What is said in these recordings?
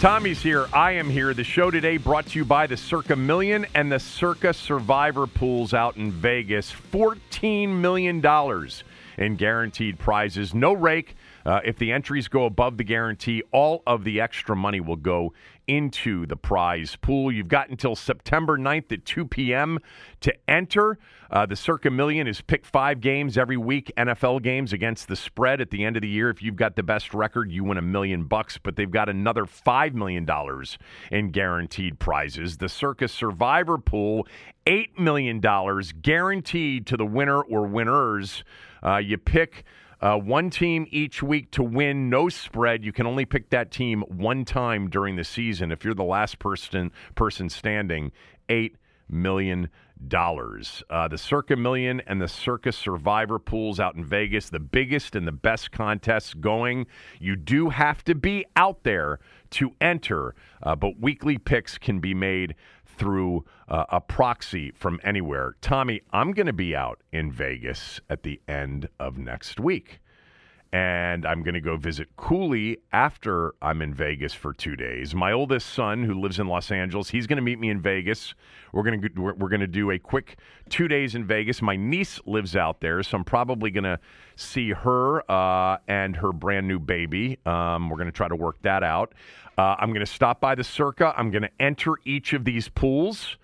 Tommy's here. I am here. The show today brought to you by the Circa Million and the Circa Survivor Pools out in Vegas. $14 million in guaranteed prizes. No rake. Uh, if the entries go above the guarantee, all of the extra money will go into the prize pool. You've got until September 9th at 2 p.m. to enter. Uh, the Circa Million is pick five games every week, NFL games against the spread at the end of the year. If you've got the best record, you win a million bucks, but they've got another $5 million in guaranteed prizes. The Circa Survivor Pool, $8 million guaranteed to the winner or winners. Uh, you pick. Uh, one team each week to win, no spread. You can only pick that team one time during the season. If you're the last person person standing, eight million dollars. Uh, the Circa Million and the Circa Survivor pools out in Vegas, the biggest and the best contests going. You do have to be out there to enter, uh, but weekly picks can be made through uh, a proxy from anywhere. Tommy, I'm going to be out in Vegas at the end of next week. And I'm going to go visit Cooley after I'm in Vegas for two days. My oldest son, who lives in Los Angeles, he's going to meet me in Vegas. We're going to we're, we're going to do a quick two days in Vegas. My niece lives out there, so I'm probably going to see her uh, and her brand new baby. Um, we're going to try to work that out. Uh, I'm going to stop by the Circa. I'm going to enter each of these pools.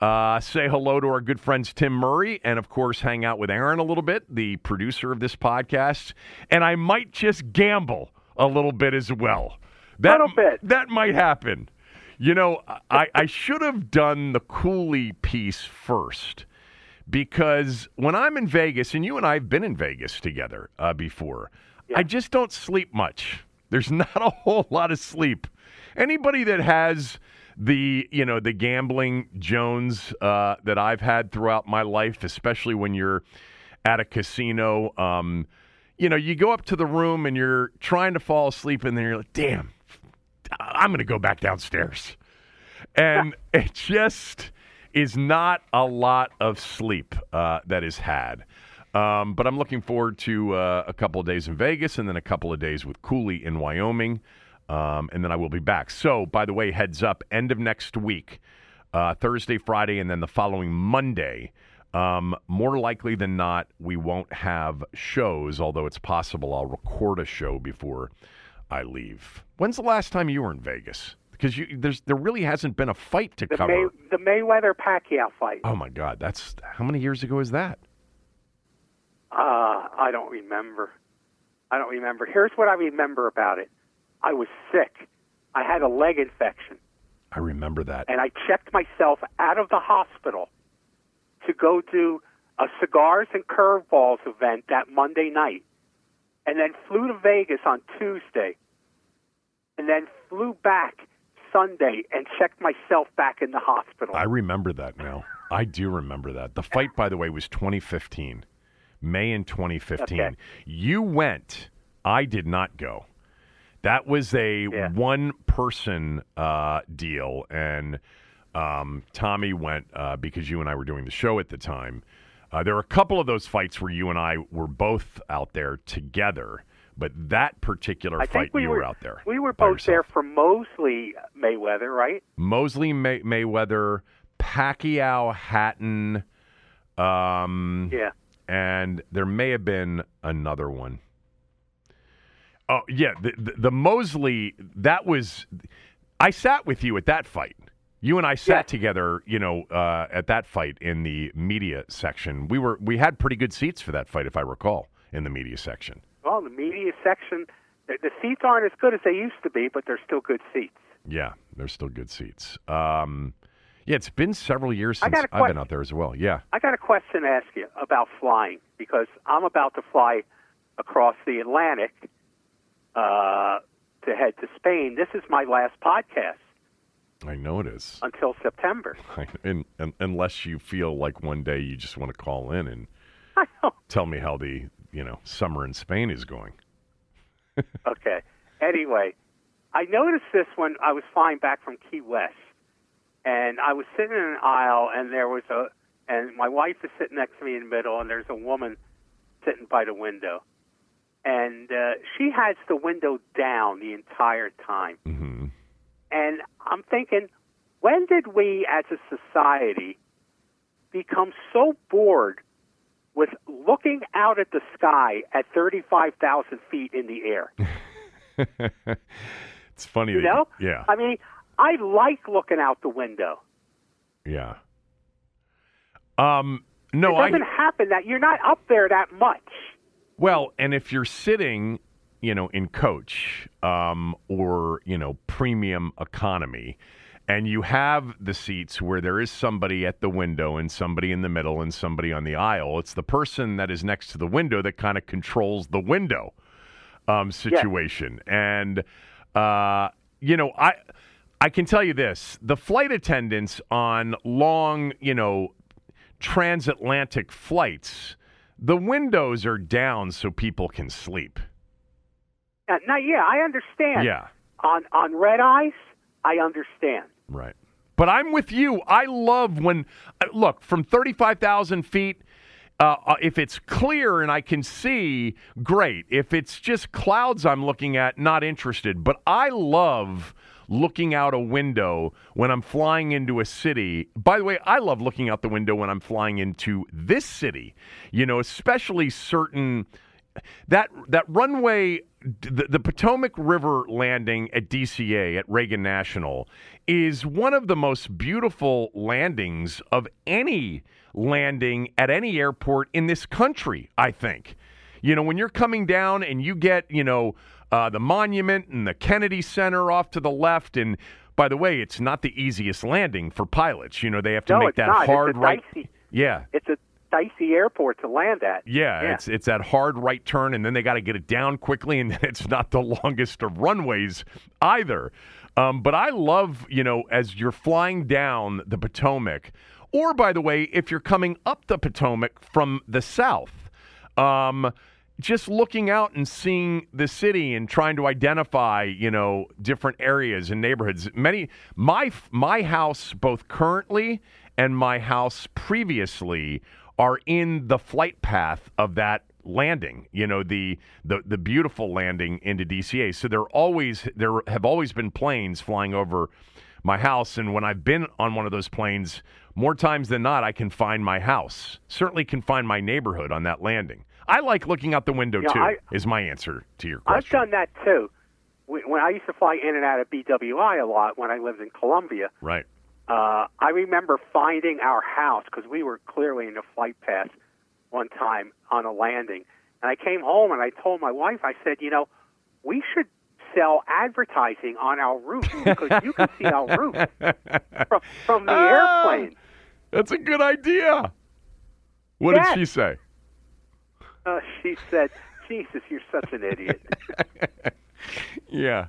Uh, say hello to our good friends Tim Murray, and of course, hang out with Aaron a little bit, the producer of this podcast. And I might just gamble a little bit as well. That, Little bit. That might happen. You know, I, I should have done the Cooley piece first because when I'm in Vegas, and you and I have been in Vegas together uh, before, I just don't sleep much. There's not a whole lot of sleep. Anybody that has the you know the gambling Jones uh, that I've had throughout my life, especially when you're at a casino, um, you know, you go up to the room and you're trying to fall asleep, and then you're like, "Damn, I'm going to go back downstairs," and it just is not a lot of sleep uh, that is had. Um, but I'm looking forward to uh, a couple of days in Vegas and then a couple of days with Cooley in Wyoming. Um, and then I will be back. So, by the way, heads up, end of next week, uh, Thursday, Friday, and then the following Monday. Um, more likely than not, we won't have shows, although it's possible I'll record a show before I leave. When's the last time you were in Vegas? Because you, there's there really hasn't been a fight to The, cover. May, the Mayweather Pacquiao fight. Oh my God, that's how many years ago is that? Uh, I don't remember. I don't remember. Here's what I remember about it. I was sick. I had a leg infection, I remember that. and I checked myself out of the hospital to go do a cigars and curveballs event that Monday night, and then flew to Vegas on Tuesday, and then flew back Sunday and checked myself back in the hospital. I remember that now. I do remember that. The fight, by the way, was 2015, May in 2015. Okay. You went. I did not go. That was a one person uh, deal, and um, Tommy went uh, because you and I were doing the show at the time. Uh, there were a couple of those fights where you and I were both out there together, but that particular I fight we you were, were out there. We were both there yourself. for Mosley Mayweather, right? Mosley May- Mayweather, Pacquiao Hatton, um, Yeah. And there may have been another one. Oh yeah, the, the, the Mosley that was. I sat with you at that fight. You and I sat Yes. together, you know, uh, at that fight in the media section. We were we had pretty good seats for that fight, if I recall, in the media section. Well, the media section, the, the seats aren't as good as they used to be, but they're still good seats. Yeah, they're still good seats. Um, yeah, it's been several years since I've been out there as well. Yeah. I got a question to ask you about flying because I'm about to fly across the Atlantic uh, to head to Spain. This is my last podcast I know it is. until September. and, and, unless you feel like one day you just want to call in and tell me how the you know summer in Spain is going. Okay. Anyway, I noticed this when I was flying back from Key West, and I was sitting in an aisle, and there was a, and my wife is sitting next to me in the middle, and there's a woman sitting by the window, and uh, she has the window down the entire time, hmm and I'm thinking, when did we as a society become so bored with looking out at the sky at 35,000 feet in the air? it's funny. You know? yeah, I mean, I like looking out the window. yeah. Um, no, it doesn't happen that you're not up there that much. Well, and if you're sitting, you know, in coach um, or you know premium economy, and you have the seats where there is somebody at the window and somebody in the middle and somebody on the aisle, it's the person that is next to the window that kind of controls the window um, situation. And uh, you know, I I can tell you this: the flight attendants on long, you know, transatlantic flights, the windows are down so people can sleep. Uh, now, yeah, I understand. Yeah. On on red eyes, I understand. Right. But I'm with you. I love when, uh, look, from 35,000 feet, uh, uh, if it's clear and I can see, great. If it's just clouds I'm looking at, not interested. But I love looking out a window when I'm flying into a city. By the way, I love looking out the window when I'm flying into this city, you know, especially certain that that runway the, the Potomac River landing at DCA at Reagan National is one of the most beautiful landings of any landing at any airport in this country, I think. You know, when you're coming down and you get, you know, uh, the monument and the Kennedy Center off to the left and by the way, it's not the easiest landing for pilots. You know, they have to No, make that not. It's a hard right. dicey- Yeah, It's a dicey airport to land at. yeah, Yeah. it's it's that hard right turn, and then they got to get it down quickly, and it's not the longest of runways either. Um, but I love, you know, as you're flying down the Potomac, or by the way, if you're coming up the Potomac from the south, um, just looking out and seeing the city and trying to identify, you know, different areas and neighborhoods. Many my my house both currently and my house previously are in the flight path of that landing you know the the the beautiful landing into DCA so there always there have always been planes flying over my house. And when I've been on one of those planes more times than not I can find my house certainly can find my neighborhood on that landing I like looking out the window Yeah, too I- is my answer to your question? I've done that too. When I used to fly in and out of BWI a lot when I lived in Columbia, right uh, I remember finding our house because we were clearly in the flight path one time on a landing. And I came home and I told my wife, I said, you know, we should sell advertising on our roof because you can see our roof from, from the Ah. airplane. that's a good idea what Yes. did she say Uh, she said, Jesus, you're such an idiot. yeah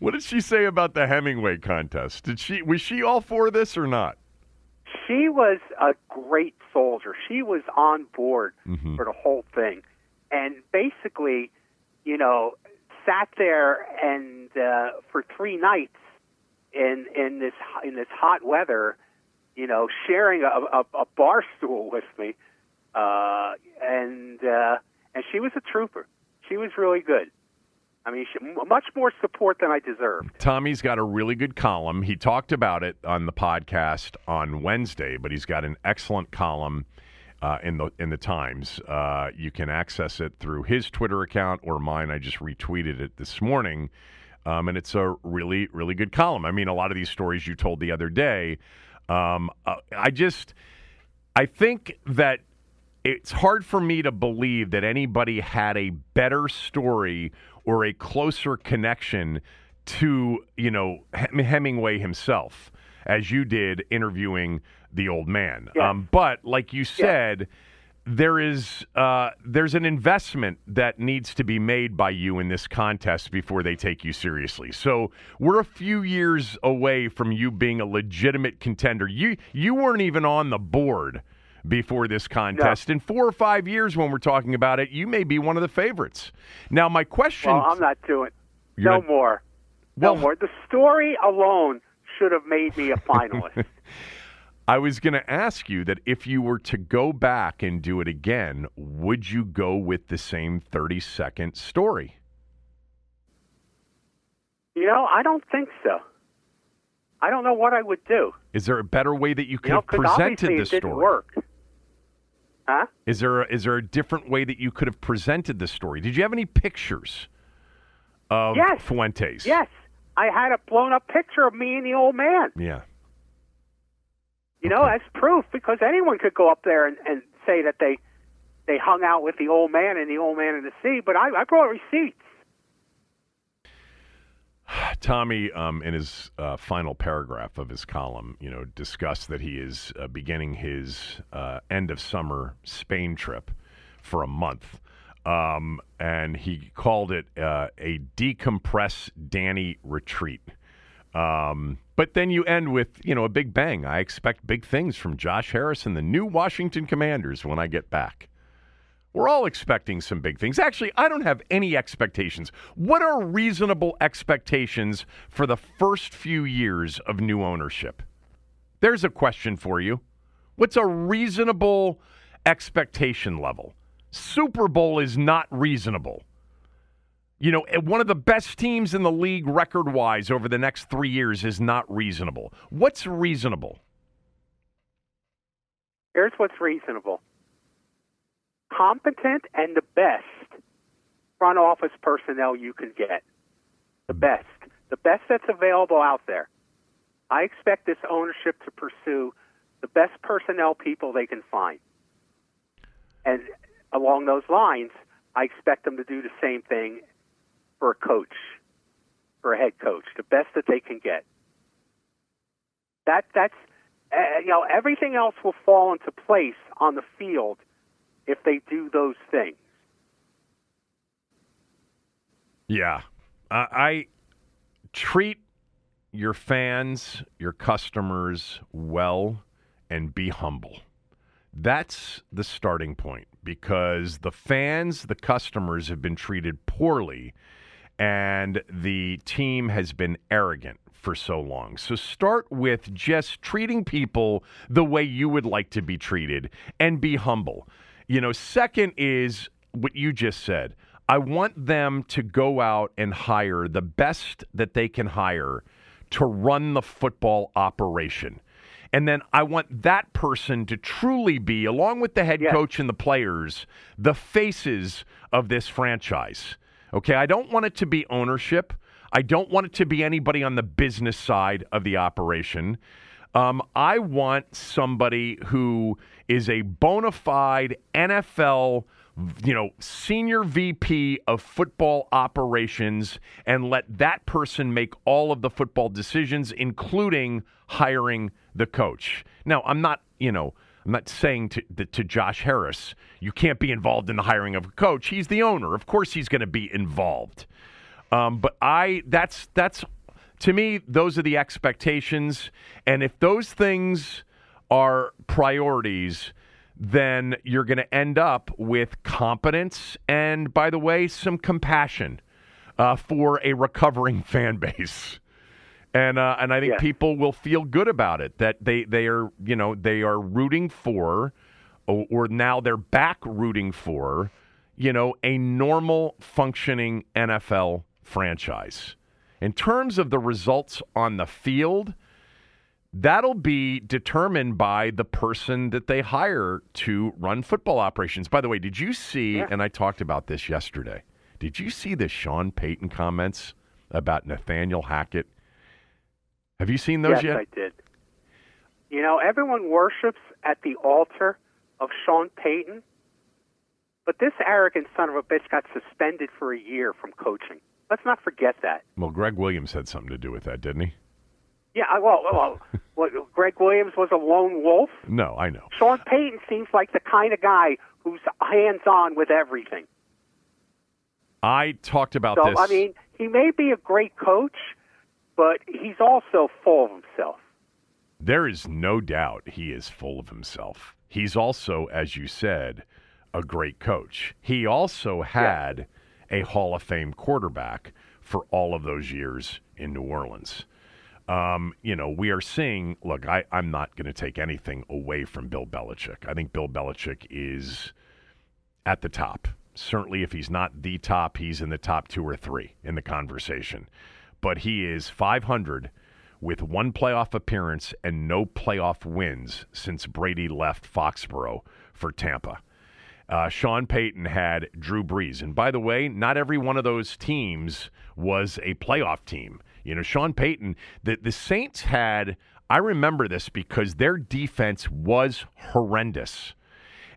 what did she say about the Hemingway contest did she was she all for this or not she was a great soldier. She was on board Mhm. for the whole thing, and basically, you know, sat there and uh, for three nights in in this in this hot weather, you know, sharing a, a, a bar stool with me, uh, and uh, and she was a trooper. She was really good. I mean, she, much more support than I deserved. Tommy's got a really good column. He talked about it on the podcast on Wednesday, but he's got an excellent column uh, in the in the Times. Uh, you can access it through his Twitter account or mine. I just retweeted it this morning, um, and it's a really really good column. I mean, a lot of these stories you told the other day. Um, uh, I just I think that it's hard for me to believe that anybody had a better story or a closer connection to you know Hemingway himself as you did interviewing the old man. Um, but like you said, there is uh, there's an investment that needs to be made by you in this contest before they take you seriously. So we're a few years away from you being a legitimate contender. You you weren't even on the board before this contest. No. In four or five years, when we're talking about it, you may be one of the favorites. Now, my question. Well, I'm not doing. No not, more. Well, no more. The story alone should have made me a finalist. I was going to ask you that if you were to go back and do it again, would you go with the same 30 second story? You know, I don't think so. I don't know what I would do. Is there a better way that you could you know, have presented the story? It didn't work. Huh? Is there a, is there a different way that you could have presented the story? Did you have any pictures of yes. Fuentes? Yes. I had a blown up picture of me and the old man. Yeah. You know, as proof because anyone could go up there and, and say that they they hung out with the old man and the old man in the sea, but I, I brought receipts. Tommy, um, in his uh, final paragraph of his column, you know, discussed that he is uh, beginning his uh, end of summer Spain trip for a month, um, and he called it uh, a decompress Danny retreat. Um, but then you end with, you know, a big bang. I expect big things from Josh Harris and the new Washington Commanders when I get back. We're all expecting some big things. Actually, I don't have any expectations. What are reasonable expectations for the first few years of new ownership? There's a question for you. What's a reasonable expectation level? Super Bowl is not reasonable. You know, eh, one of the best teams in the league record wise over the next three years is not reasonable. What's reasonable? Here's what's reasonable competent and the best front office personnel you can get. The best. The best that's available out there. I expect this ownership to pursue the best personnel people they can find. And along those lines, I expect them to do the same thing for a coach, for a head coach, the best that they can get. That that's uh, you know everything else will fall into place on the field if they do those things. Yeah. I treat your fans, your customers well, and be humble. That's the starting point because the fans, the customers have been treated poorly, and the team has been arrogant for so long. So start with just treating people the way you would like to be treated and be humble. You know, second is what you just said. I want them to go out and hire the best that they can hire to run the football operation. And then I want that person to truly be, along with the head yes. coach and the players, the faces of this franchise. Okay, I don't want it to be ownership. I don't want it to be anybody on the business side of the operation. Um, I want somebody who is a bona fide NFL, you know, senior VP of football operations, and let that person make all of the football decisions, including hiring the coach. Now, I'm not, you know. I'm not saying to, to Josh Harris, you can't be involved in the hiring of a coach. He's the owner. Of course, he's going to be involved. Um, but I, that's that's to me, those are the expectations. And if those things are priorities, then you're going to end up with competence and, by the way, some compassion uh, for a recovering fan base. And uh, and I think yes. people will feel good about it that they they are you know they are rooting for or, or now they're back rooting for, you know, a normal functioning NFL franchise. In terms of the results on the field, that'll be determined by the person that they hire to run football operations. By the way, did you see, Yeah. and I talked about this yesterday, did you see the Sean Payton comments about Nathaniel Hackett? Have you seen those yes, yet? I did. You know, everyone worships at the altar of Sean Payton, but this arrogant son of a bitch got suspended for a year from coaching. Let's not forget that. Well, Gregg Williams had something to do with that, didn't he? Yeah, well, well, well Gregg Williams was a lone wolf. No, I know. Sean Payton seems like the kind of guy who's hands-on with everything. I talked about So, this. I mean, he may be a great coach, but he's also full of himself. There is no doubt he is full of himself. He's also, as you said, a great coach. He also had a Hall of Fame quarterback for all of those years in New Orleans. Um, you know, we are seeing, look, I, I'm not going to take anything away from Bill Belichick. I think Bill Belichick is at the top. Certainly, if he's not the top, he's in the top two or three in the conversation. But he is 500 with one playoff appearance and no playoff wins since Brady left Foxborough for Tampa. Uh, Sean Payton had Drew Brees. And by the way, not every one of those teams was a playoff team. You know, Sean Payton, the, the Saints had, I remember this because their defense was horrendous.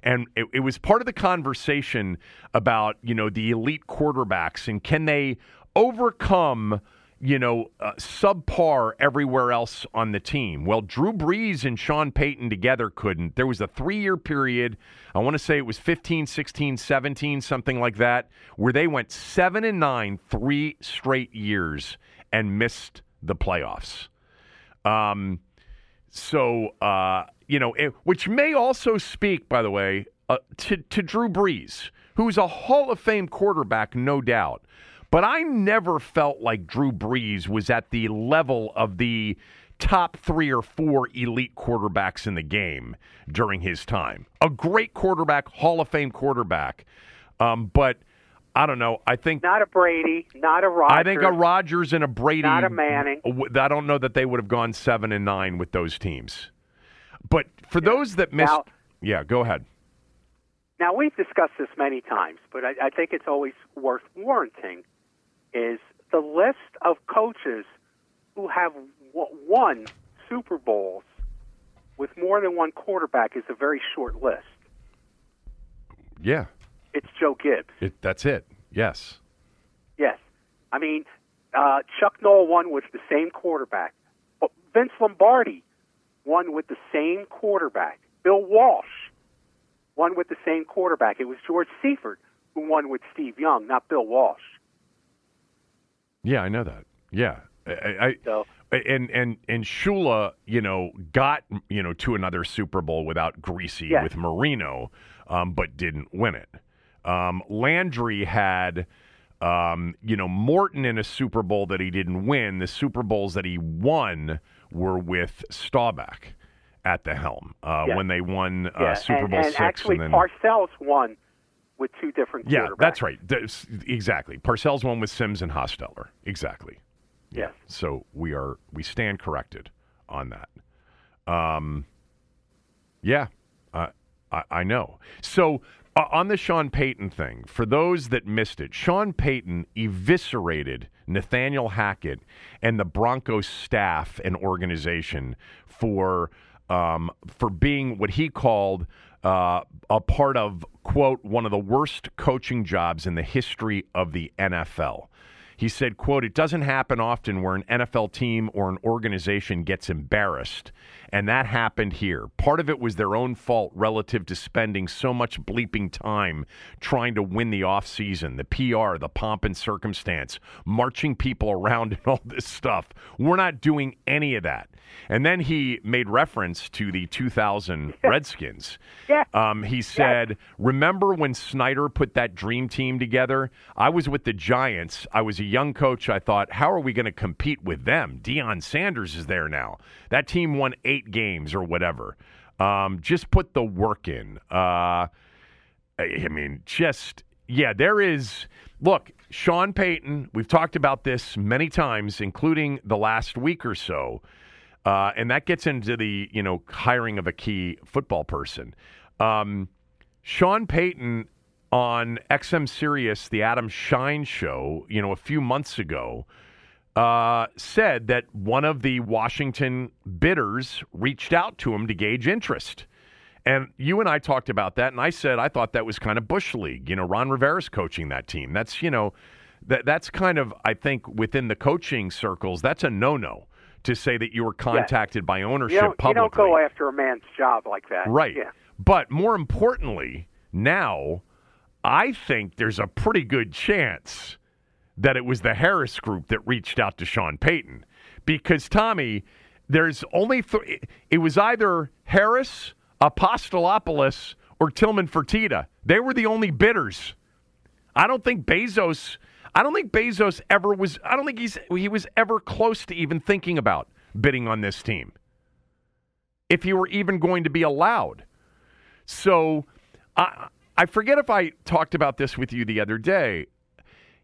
And it, it was part of the conversation about, you know, the elite quarterbacks and can they overcome, you know, uh, subpar everywhere else on the team. Well, Drew Brees and Sean Payton together couldn't. There was a three year period, I want to say it was 15, 16, 17, something like that, where they went seven and nine three straight years and missed the playoffs. Um, so, uh, you know, it, which may also speak, by the way, uh, to, to Drew Brees, who's a Hall of Fame quarterback, no doubt. But I never felt like Drew Brees was at the level of the top three or four elite quarterbacks in the game during his time. A great quarterback, Hall of Fame quarterback. Um, but I don't know. I think Not a Brady, not a Rodgers. I think a Rodgers and a Brady. Not a Manning. I don't know that they would have gone seven and nine with those teams. But for those that missed, Now- yeah, go ahead. Now we've discussed this many times, but I, I think it's always worth warranting. Is the list of coaches who have won Super Bowls with more than one quarterback is a very short list. Yeah, It's Joe Gibbs. it, that's it. Yes. Yes. I mean, uh, Chuck Noll won with the same quarterback. But Vince Lombardi won with the same quarterback. Bill Walsh won with the same quarterback. It was George Seifert who won with Steve Young, not Bill Walsh. Yeah, I know that. Yeah, I, I, So- and and and Shula, you know, got you know to another Super Bowl without Griese Yes. with Marino, um, but didn't win it. Um, Landry had. Um, you know, Morton in a Super Bowl that he didn't win. The Super Bowls that he won were with Staubach at the helm uh, when they won uh, Yeah, Super and, Bowl and six. actually, and then Parcells won with two different yeah, that's right. That's, exactly. Parcells won with Sims and Hostetler. Exactly. Yeah. Yes. So we are we stand corrected on that. Um. Yeah, uh, I I know. So uh, on the Sean Payton thing, for those that missed it, Sean Payton eviscerated Nathaniel Hackett and the Broncos staff and organization for um, for being what he called uh, a part of quote one of the worst coaching jobs in the history of the NFL. He said, quote, it doesn't happen often where an NFL team or an organization gets embarrassed. And that happened here. Part of it was their own fault relative to spending so much bleeping time trying to win the offseason, the PR, the pomp and circumstance, marching people around and all this stuff. We're not doing any of that. And then he made reference to the 2000 Redskins. Yeah. Um, he said, Remember when Snyder put that dream team together? I was with the Giants. I was a young coach. I thought, How are we going to compete with them? Deion Sanders is there now. That team won eight games or whatever. Um, just put the work in. Uh, I mean, just yeah, there is. Look, Sean Payton. We've talked about this many times, including the last week or so, uh, and that gets into the you know hiring of a key football person. Um, Sean Payton on XM Sirius, the Adam Schein show, you know, a few months ago, uh, said that one of the Washington bidders reached out to him to gauge interest. And you and I talked about that, and I said I thought that was kind of Bush League. You know, Ron Rivera's coaching that team. That's, you know, that that's kind of, I think, within the coaching circles, that's a no no to say that you were contacted by ownership you publicly. You don't go after a man's job like that. Right. Yeah. But more importantly, now I think there's a pretty good chance that it was the Harris group that reached out to Sean Payton. Because, Tommy, there's only, th- it was either Harris, Apostolopoulos, or Tillman Fertitta. They were the only bidders. I don't think Bezos, I don't think Bezos ever was, I don't think he's, he was ever close to even thinking about bidding on this team. If he were even going to be allowed. So, I, I forget if I talked about this with you the other day.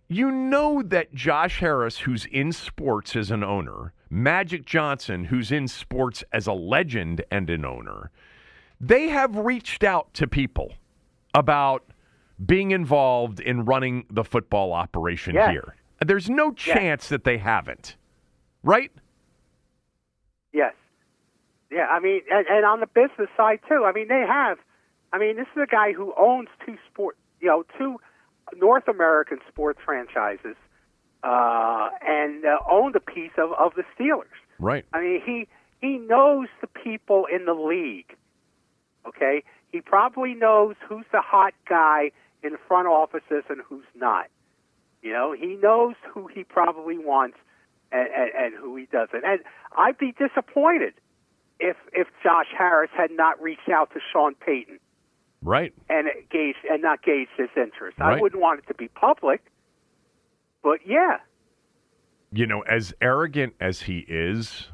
You know that Josh Harris, who's in sports as an owner, Magic Johnson, who's in sports as a legend and an owner, they have reached out to people about being involved in running the football operation Yes. here. There's no chance that they haven't, right? Yes. Yeah, I mean, and, and on the business side too. I mean, they have. I mean, this is a guy who owns two sport, you know, two North American sports franchises, uh, and uh, owned a piece of of the Steelers. Right. I mean, he he knows the people in the league. Okay, he probably knows who's the hot guy in front offices and who's not. You know, he knows who he probably wants and, and, and who he doesn't. And I'd be disappointed if if Josh Harris had not reached out to Sean Payton Right. and gauged and not gauged his interest. I wouldn't want it to be public, but yeah, you know, as arrogant as he is,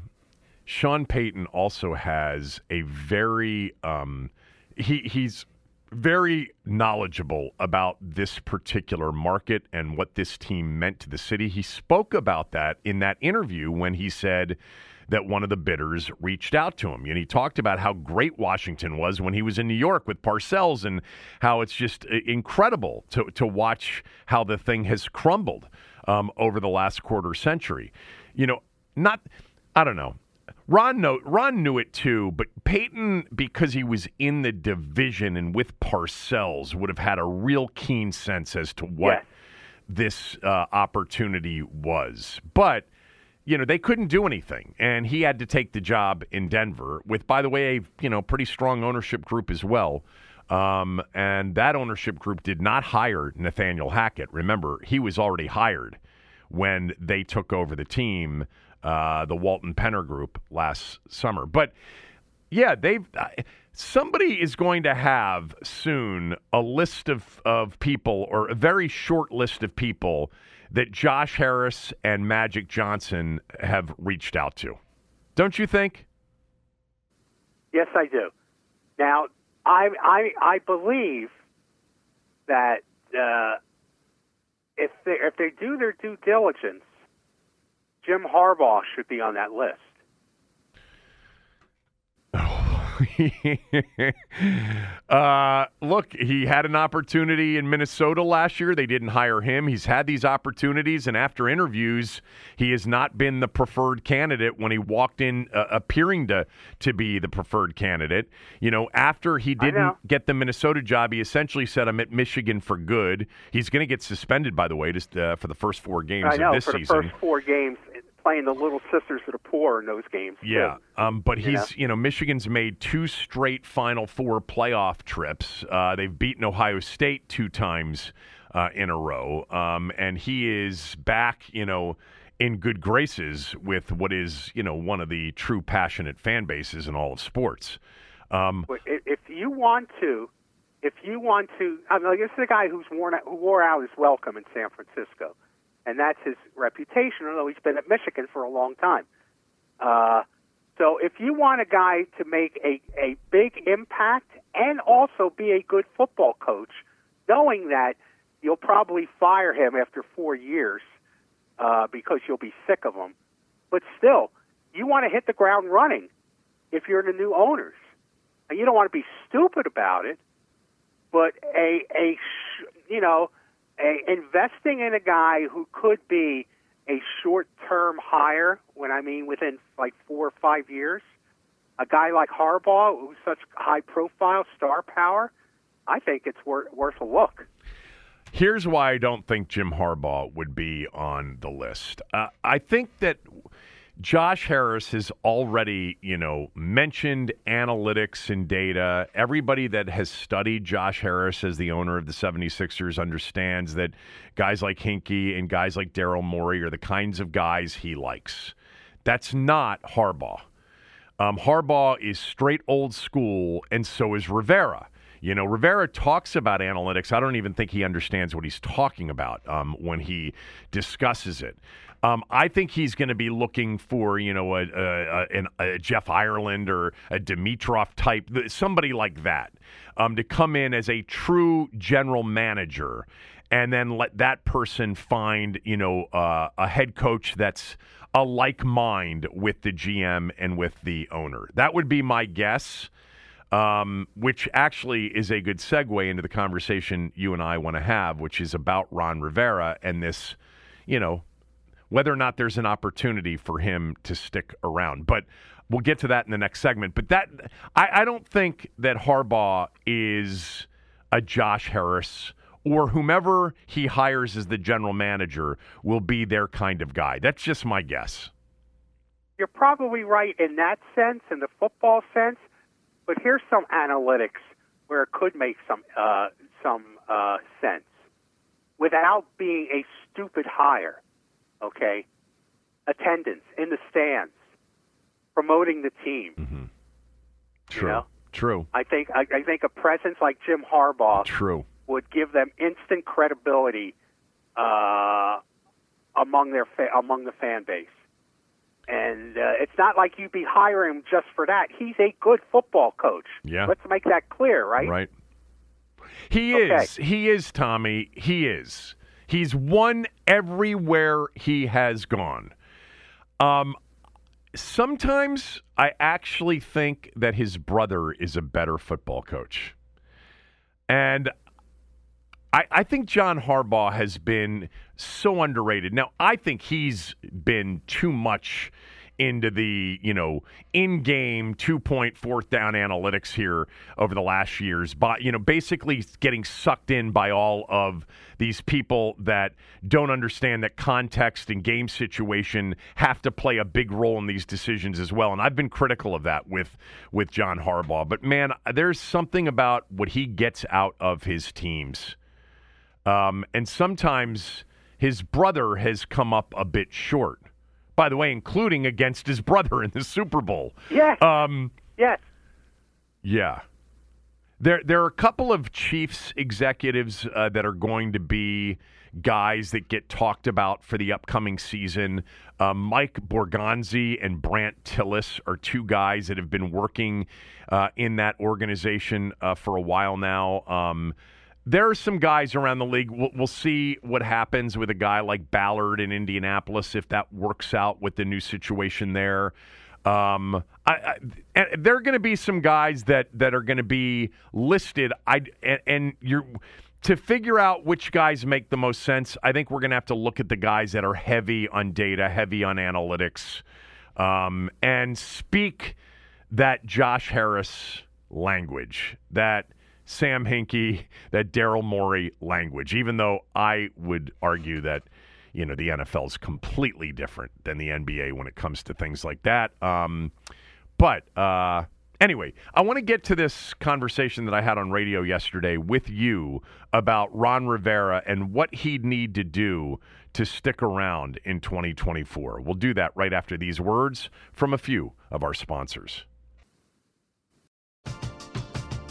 Sean Payton also has a very um, he he's very knowledgeable about this particular market and what this team meant to the city. He spoke about that in that interview when he said that one of the bidders reached out to him. And he talked about how great Washington was when he was in New York with Parcells and how it's just uh, incredible to, to watch how the thing has crumbled um, over the last quarter century. You know, not, I don't know. Ron, know, Ron knew it too, but Payton, because he was in the division and with Parcells, would have had a real keen sense as to what Yes. this uh, opportunity was. But you know they couldn't do anything, and he had to take the job in Denver with, by the way, a you know pretty strong ownership group as well. Um, and that ownership group did not hire Nathaniel Hackett. Remember, he was already hired when they took over the team, uh, the Walton Penner Group last summer. But yeah, they've. Uh, somebody is going to have soon a list of, of people, or a very short list of people that Josh Harris and Magic Johnson have reached out to. Don't you think? yes, I do. Now, I I I believe that uh, if they if they do their due diligence, Jim Harbaugh should be on that list. uh, look, he had an opportunity in Minnesota last year. They didn't hire him. He's had these opportunities, and after interviews, he has not been the preferred candidate when he walked in uh, appearing to to be the preferred candidate. You know, after he didn't get the Minnesota job, he essentially said, "I'm at Michigan for good." He's going to get suspended, by the way, just uh, for the first four games I know of this for the season. first four games, playing the Little Sisters of the Poor in those games. too. Yeah, um, but You he's you know Michigan's made two straight Final Four playoff trips. Uh, they've beaten Ohio State two times uh, in a row, um, and he is back. You know. In good graces with what is, you know, one of the true passionate fan bases in all of sports. Um, if you want to, if you want to, I mean, this is a guy who's worn out, who wore out his welcome in San Francisco, and that's his reputation. Although he's been at Michigan for a long time, uh, So if you want a guy to make a, a big impact and also be a good football coach, knowing that you'll probably fire him after four years uh, because you'll be sick of him, but still, you want to hit the ground running if you're the new owners. And you don't want to be stupid about it, but a a you know a investing in a guy who could be a short term hire when I mean within like four or five years, a guy like Harbaugh who's such high profile star power, I think it's worth worth a look. Here's why I don't think Jim Harbaugh would be on the list. Uh, I think that Josh Harris has already, you know, mentioned analytics and data. Everybody that has studied Josh Harris as the owner of the 76ers understands that guys like Hinkie and guys like Daryl Morey are the kinds of guys he likes. That's not Harbaugh. Um, Harbaugh is straight old school, and so is Rivera. You know, Rivera talks about analytics. I don't even think he understands what he's talking about um, when he discusses it. Um, I think he's going to be looking for, you know, a, a, a, a, Jeff Ireland or a Dimitroff type, somebody like that, um, to come in as a true general manager and then let that person find, you know, uh, a head coach that's a like mind with the GM and with the owner. That would be my guess. Um, which actually is a good segue into the conversation you and I want to have, which is about Ron Rivera and this, you know, whether or not there's an opportunity for him to stick around. But we'll get to that in the next segment. But that I, I don't think that Harbaugh is a Josh Harris or whomever he hires as the general manager will be their kind of guy. That's just my guess. You're probably right in that sense, in the football sense. But here's some analytics where it could make some uh, some uh, sense without being a stupid hire okay? Attendance in the stands, promoting the team. Mm-hmm. True. You know? True. I think I, I think a presence like Jim Harbaugh True. would give them instant credibility uh, among their fa- among the fan base. And uh, it's not like you'd be hiring him just for that. He's a good football coach. Yeah. Let's make that clear, right? Right. He Okay. is. He is, Tommy. He is. He's won everywhere he has gone. Um, sometimes I actually think that his brother is a better football coach. And I, I think John Harbaugh has been so underrated. Now, I think he's been too much into the, you know, in-game two-point fourth down analytics here over the last years. But, you know, basically getting sucked in by all of these people that don't understand that context and game situation have to play a big role in these decisions as well. And I've been critical of that with with John Harbaugh. But man, there's something about what he gets out of his teams. Um, and sometimes his brother has come up a bit short. By the way, including against his brother in the Super Bowl. Yes. Um, yes. yeah. There, there are a couple of Chiefs executives uh, that are going to be guys that get talked about for the upcoming season. Uh, Mike Borgonzi and Brandt Tilis are two guys that have been working uh, in that organization uh, for a while now. Um, there are some guys around the league. We'll, we'll, see what happens with a guy like Ballard in Indianapolis if that works out with the new situation there. Um, I, I, there are going to be some guys that that are going to be listed. I and, and you're to figure out which guys make the most sense. I think we're going to have to look at the guys that are heavy on data, heavy on analytics, um, and speak that Josh Harris language that. Sam Hinkie, that Daryl Morey language, even though I would argue that, you know, the NFL is completely different than the NBA when it comes to things like that. Um, but uh, anyway, I want to get to this conversation that I had on radio yesterday with you about Ron Rivera and what he'd need to do to stick around in 2024. We'll do that right after these words from a few of our sponsors.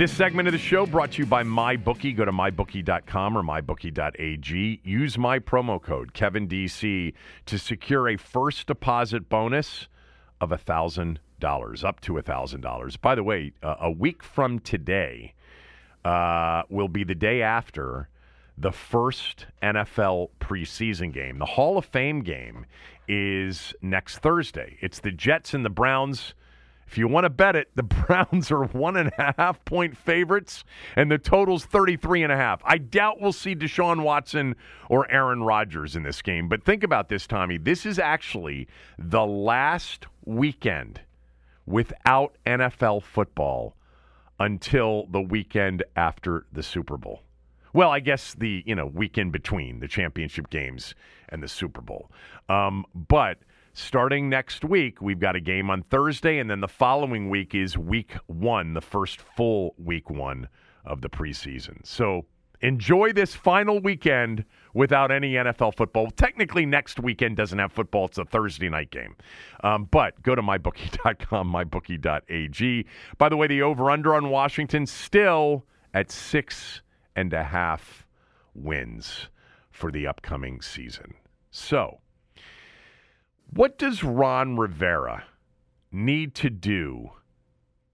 This segment of the show brought to you by MyBookie. Go to mybookie.com or mybookie.ag. Use my promo code KevinDC to secure a first deposit bonus of $1,000, up to $1,000. By the way, uh, a week from today uh, will be the day after the first NFL preseason game. The Hall of Fame game is next Thursday. It's the Jets and the Browns. If you want to bet it, the Browns are one and a half point favorites, and the total's 33 and a half. I doubt we'll see Deshaun Watson or Aaron Rodgers in this game. But think about this, Tommy. This is actually the last weekend without NFL football until the weekend after the Super Bowl. Well, I guess the you know weekend between the championship games and the Super Bowl. Um, but starting next week, we've got a game on Thursday, and then the following week is week one, the first full week one of the preseason. So enjoy this final weekend without any NFL football. Technically, next weekend doesn't have football, it's a Thursday night game. Um, but go to mybookie.com, mybookie.ag. By the way, the over under on Washington still at six and a half wins for the upcoming season. So, what does Ron Rivera need to do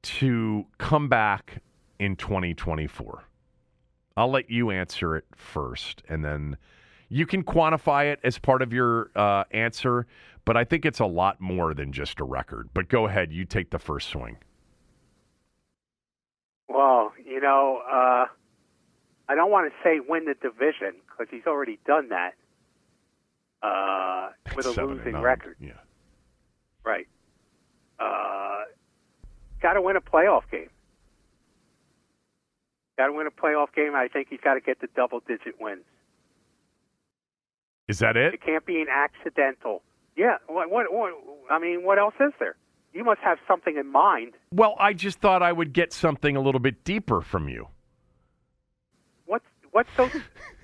to come back in 2024? I'll let you answer it first, and then you can quantify it as part of your uh, answer, but I think it's a lot more than just a record. But go ahead, you take the first swing. Well, you know, uh, I don't want to say win the division because he's already done that uh, with a losing record. Yeah. Right. Uh, got to win a playoff game. Got to win a playoff game. I think he's got to get the double digit wins. Is that it? It can't be an accidental. Yeah. What, what, what? I mean, what else is there? You must have something in mind. Well, I just thought I would get something a little bit deeper from you. What's what's so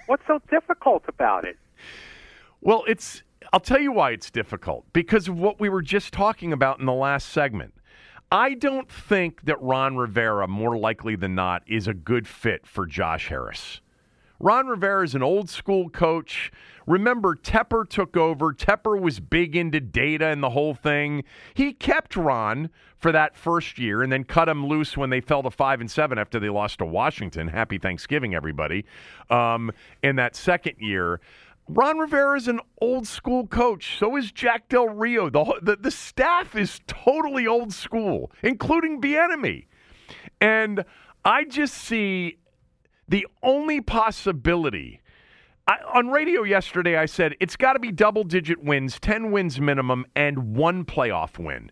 what's so difficult about it? Well, it's I'll tell you why it's difficult because of what we were just talking about in the last segment. I don't think that Ron Rivera, more likely than not, is a good fit for Josh Harris. Ron Rivera is an old school coach. Remember, Tepper took over. Tepper was big into data and the whole thing. He kept Ron for that first year and then cut him loose when they fell to five and seven after they lost to Washington. Happy Thanksgiving, everybody. Um, in that second year. Ron Rivera is an old school coach. So is Jack Del Rio. The, the, the staff is totally old school, including Bieniemy. And I just see the only possibility. I, on radio yesterday, I said it's got to be double digit wins, 10 wins minimum, and one playoff win.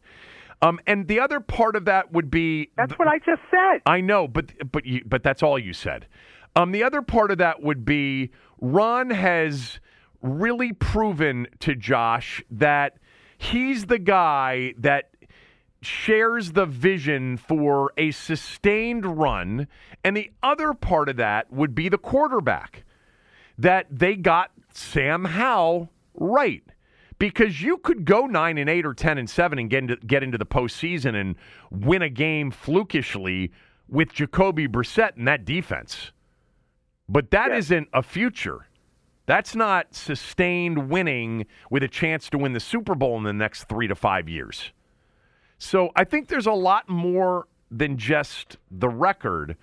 Um, and the other part of that would be That's what I just said. I know, but but you, but that's all you said. Um, the other part of that would be Ron has really proven to Josh that he's the guy that shares the vision for a sustained run, and the other part of that would be the quarterback that they got Sam Howell right. Because you could go nine and eight or ten and seven and get into, get into the postseason and win a game flukishly with Jacoby Brissett and that defense. But that Yes. not a future. That's not sustained winning with a chance to win the Super Bowl in the next three to five years. So I think there's a lot more than just the record,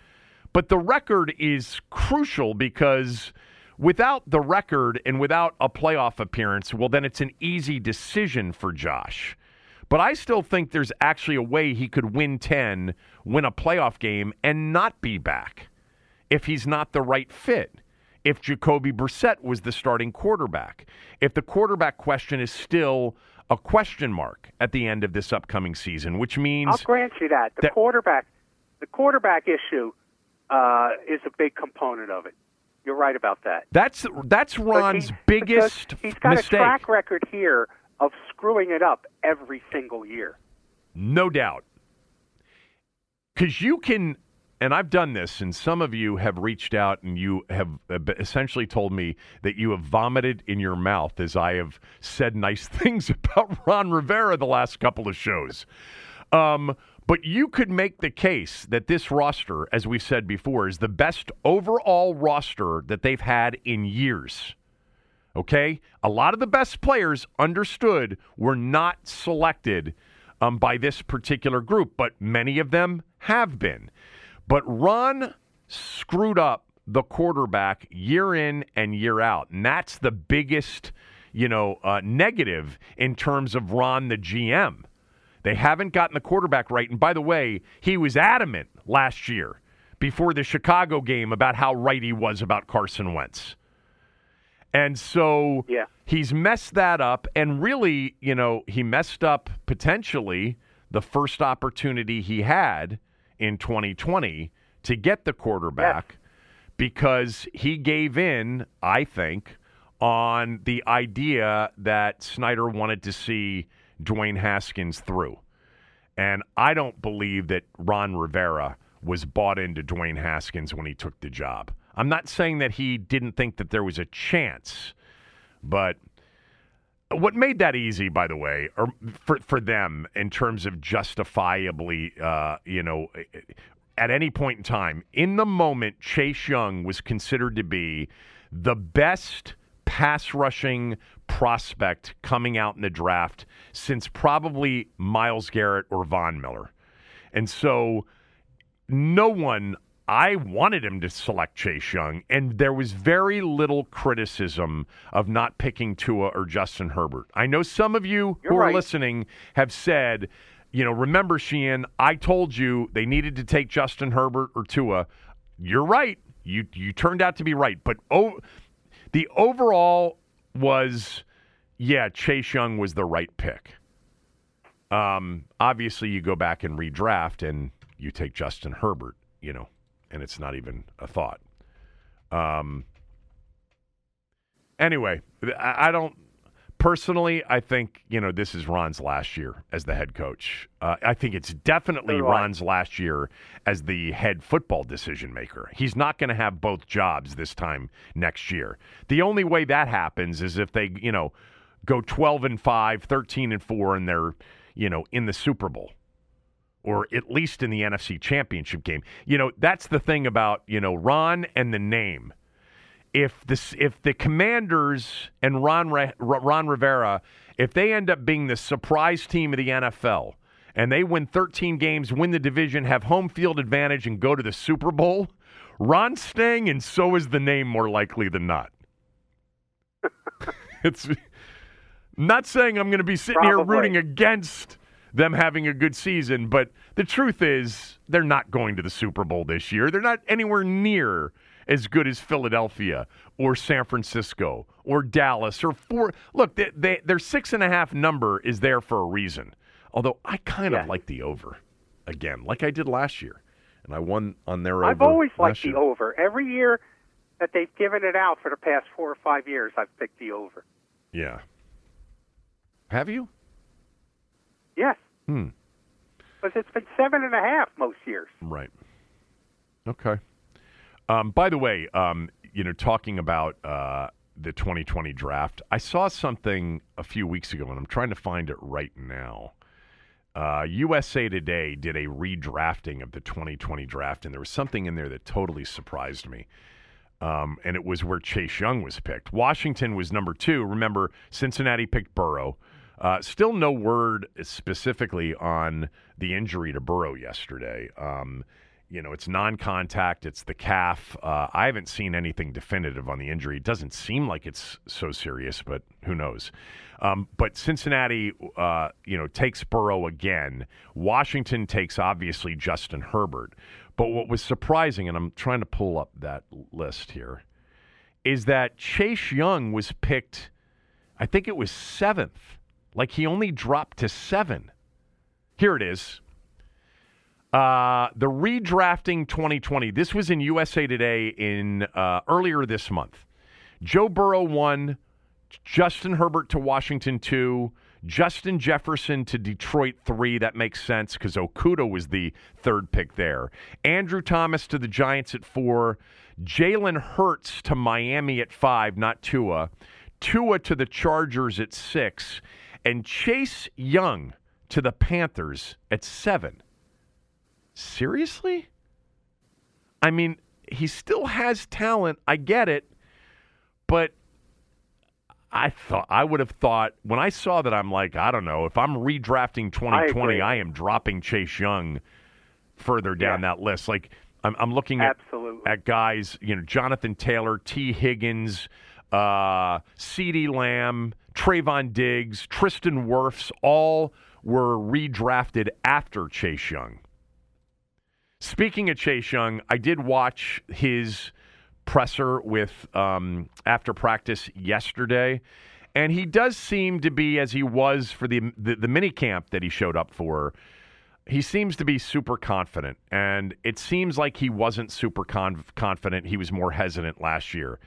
but the record is crucial because without the record and without a playoff appearance, well, then it's an easy decision for Josh. But I still think there's actually a way he could win 10, win a playoff game, and not be back if he's not the right fit. If Jacoby Brissett was the starting quarterback, if the quarterback question is still a question mark at the end of this upcoming season, which means I'll grant you that the that- quarterback, the quarterback issue, uh, is a big component of it. You're right about that. that's that's Ron's he- biggest he's got mistake. a track record here of screwing it up every single year. No doubt. Because you can, and I've done this, and some of you have reached out and you have uh, essentially told me that you have vomited in your mouth as I have said nice things about Ron Rivera the last couple of shows. Um, but you could make the case that this roster, as we said before, is the best overall roster that they've had in years. Okay? A lot of the best players understood were not selected um, by this particular group, but many of them have been. But Ron screwed up the quarterback year in and year out. And that's the biggest, you know, uh, negative in terms of Ron, the GM. They haven't gotten the quarterback right. And by the way, he was adamant last year before the Chicago game about how right he was about Carson Wentz. And so Yeah. he's messed that up. And really, you know, he messed up potentially the first opportunity he had in 2020 to get the quarterback because he gave in, I think, on the idea that Snyder wanted to see Dwayne Haskins through. And I don't believe that Ron Rivera was bought into Dwayne Haskins when he took the job. I'm not saying that he didn't think that there was a chance, but what made that easy, by the way, or for for them in terms of justifiably, uh, you know, at any point in time, in the moment, Chase Young was considered to be the best pass rushing prospect coming out in the draft since probably Myles Garrett or Von Miller. And so no one I wanted him to select Chase Young, and there was very little criticism of not picking Tua or Justin Herbert. I know some of you You're who are listening have said, you know, remember, Sheehan, I told you they needed to take Justin Herbert or Tua. You're right. You you turned out to be right, but oh, the overall was, yeah, Chase Young was the right pick. Um, obviously, you go back and redraft, and you take Justin Herbert, you know, and it's not even a thought. Um, anyway, I, I don't personally. I think you know this is Ron's last year as the head coach. Uh, I think it's definitely I. Ron's last year as the head football decision maker. He's not going to have both jobs this time next year. The only way that happens is if they, you know, go 12 and 5, 13 and 4 and they're, you know, in the Super Bowl or at least in the NFC Championship game. You know, that's the thing about, you know, Ron and the name. If this if the Commanders and Ron Re- Ron Rivera, if they end up being the surprise team of the NFL and they win 13 games, win the division, have home field advantage and go to the Super Bowl, Ron's staying and so is the name more likely than not. it's not saying I'm going to be sitting here rooting against them having a good season, but the truth is they're not going to the Super Bowl this year. They're not anywhere near as good as Philadelphia or San Francisco or Dallas or four. Look, they, they, their six and a half number is there for a reason. Although I kind Yeah. of like the over again, like I did last year, and I won on their over. I've always liked last the over. Every year that they've given it out for the past four or five years, I've picked the over. Yeah. Have you? Yes. Hmm. Because it's been seven and a half most years. Right. Okay. Um, by the way, um, you know, talking about uh, the 2020 draft, I saw something a few weeks ago, and I'm trying to find it right now. Uh, USA Today did a redrafting of the 2020 draft, and there was something in there that totally surprised me. Um, and it was where Chase Young was picked. Washington was number two. Remember, Cincinnati picked Burrow. Uh, still no word specifically on the injury to Burrow yesterday. Um, you know, it's non contact, it's the calf. Uh, I haven't seen anything definitive on the injury. It doesn't seem like it's so serious, but who knows? Um, but Cincinnati, uh, you know, takes Burrow again. Washington takes obviously Justin Herbert. But what was surprising, and I'm trying to pull up that list here, is that Chase Young was picked, I think it was seventh. Like he only dropped to seven. Here it is. Uh, the redrafting 2020. This was in USA Today in uh, earlier this month. Joe Burrow won. Justin Herbert to Washington two. Justin Jefferson to Detroit three. That makes sense because Okudah was the third pick there. Andrew Thomas to the Giants at four. Jalen Hurts to Miami at five, not Tua. Tua to the Chargers at six. And Chase Young to the Panthers at seven. Seriously? I mean, he still has talent. I get it. But I thought I would have thought when I saw that I'm like, I don't know, if I'm redrafting 2020, I, I am dropping Chase Young further down yeah. that list. Like I'm, I'm looking at, at guys, you know, Jonathan Taylor, Tee Higgins, uh, CeeDee Lamb, Trevon Diggs, Tristan Wirfs, all were redrafted after Chase Young. Speaking of Chase Young, I did watch his presser with um, after practice yesterday, and he does seem to be as he was for the, the the mini camp that he showed up for. He seems to be super confident, and it seems like he wasn't super con- confident. He was more hesitant last year.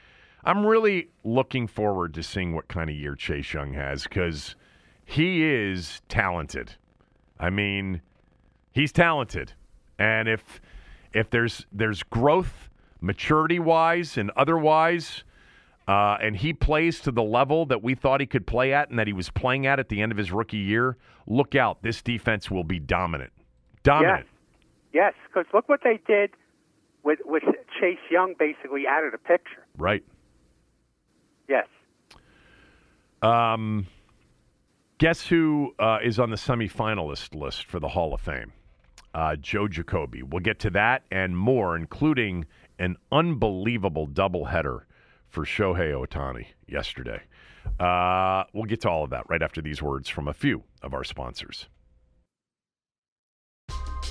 I'm really looking forward to seeing what kind of year Chase Young has because he is talented. I mean, he's talented. And if if there's there's growth, maturity wise and otherwise, uh, and he plays to the level that we thought he could play at and that he was playing at at the end of his rookie year, look out. This defense will be dominant. Dominant. Yes, because yes, look what they did with with Chase Young basically out of the picture. Right. Yes. Um, guess who uh, is on the semifinalist list for the Hall of Fame? uh, Joe Jacoby. We'll get to that and more, including an unbelievable doubleheader for Shohei Ohtani yesterday. Uh, we'll get to all of that right after these words from a few of our sponsors.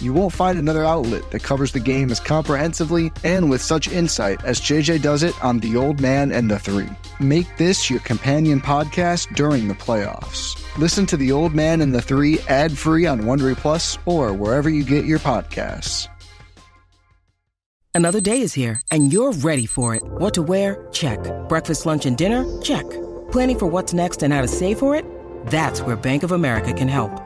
You won't find another outlet that covers the game as comprehensively and with such insight as JJ does it on The Old Man and the Three. Make this your companion podcast during the playoffs. Listen to The Old Man and the Three ad free on Wondery Plus or wherever you get your podcasts. Another day is here and you're ready for it. What to wear? Check. Breakfast, lunch, and dinner? Check. Planning for what's next and how to save for it? That's where Bank of America can help.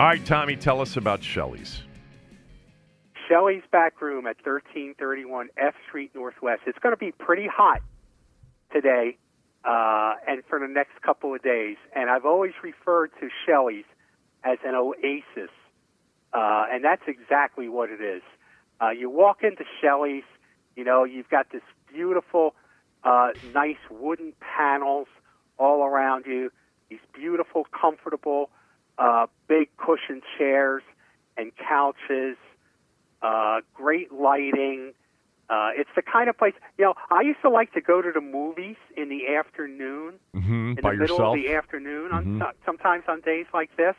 All right, Tommy, tell us about Shelley's. Shelley's back room at 1331 F Street Northwest. It's going to be pretty hot today uh, and for the next couple of days. And I've always referred to Shelley's as an oasis, uh, and that's exactly what it is. Uh, you walk into Shelley's, you know, you've got this beautiful, uh, nice wooden panels all around you, these beautiful, comfortable, uh, big cushion chairs and couches uh, great lighting. Uh, it's the kind of place, you know, I used to like to go to the movies in the afternoon, mm-hmm, in by the middle yourself? of the afternoon, Mhm. on, sometimes on days like this,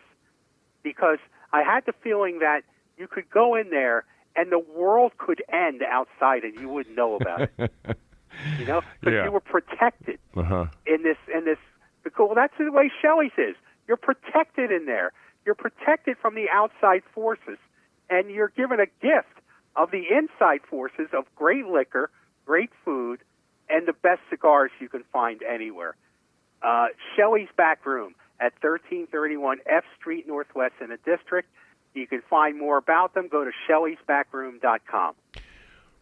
because I had the feeling that you could go in there and the world could end outside and you wouldn't know about it. you know, because Yeah. you were protected uh-huh. in this in this because well, that's the way Shelley's is. You're protected in there. You're protected from the outside forces, and you're given a gift of the inside forces of great liquor, great food, and the best cigars you can find anywhere. Uh, Shelley's back room at 1331 F Street Northwest in the district. You can find more about them. Go to Shelley'sBackroom.com.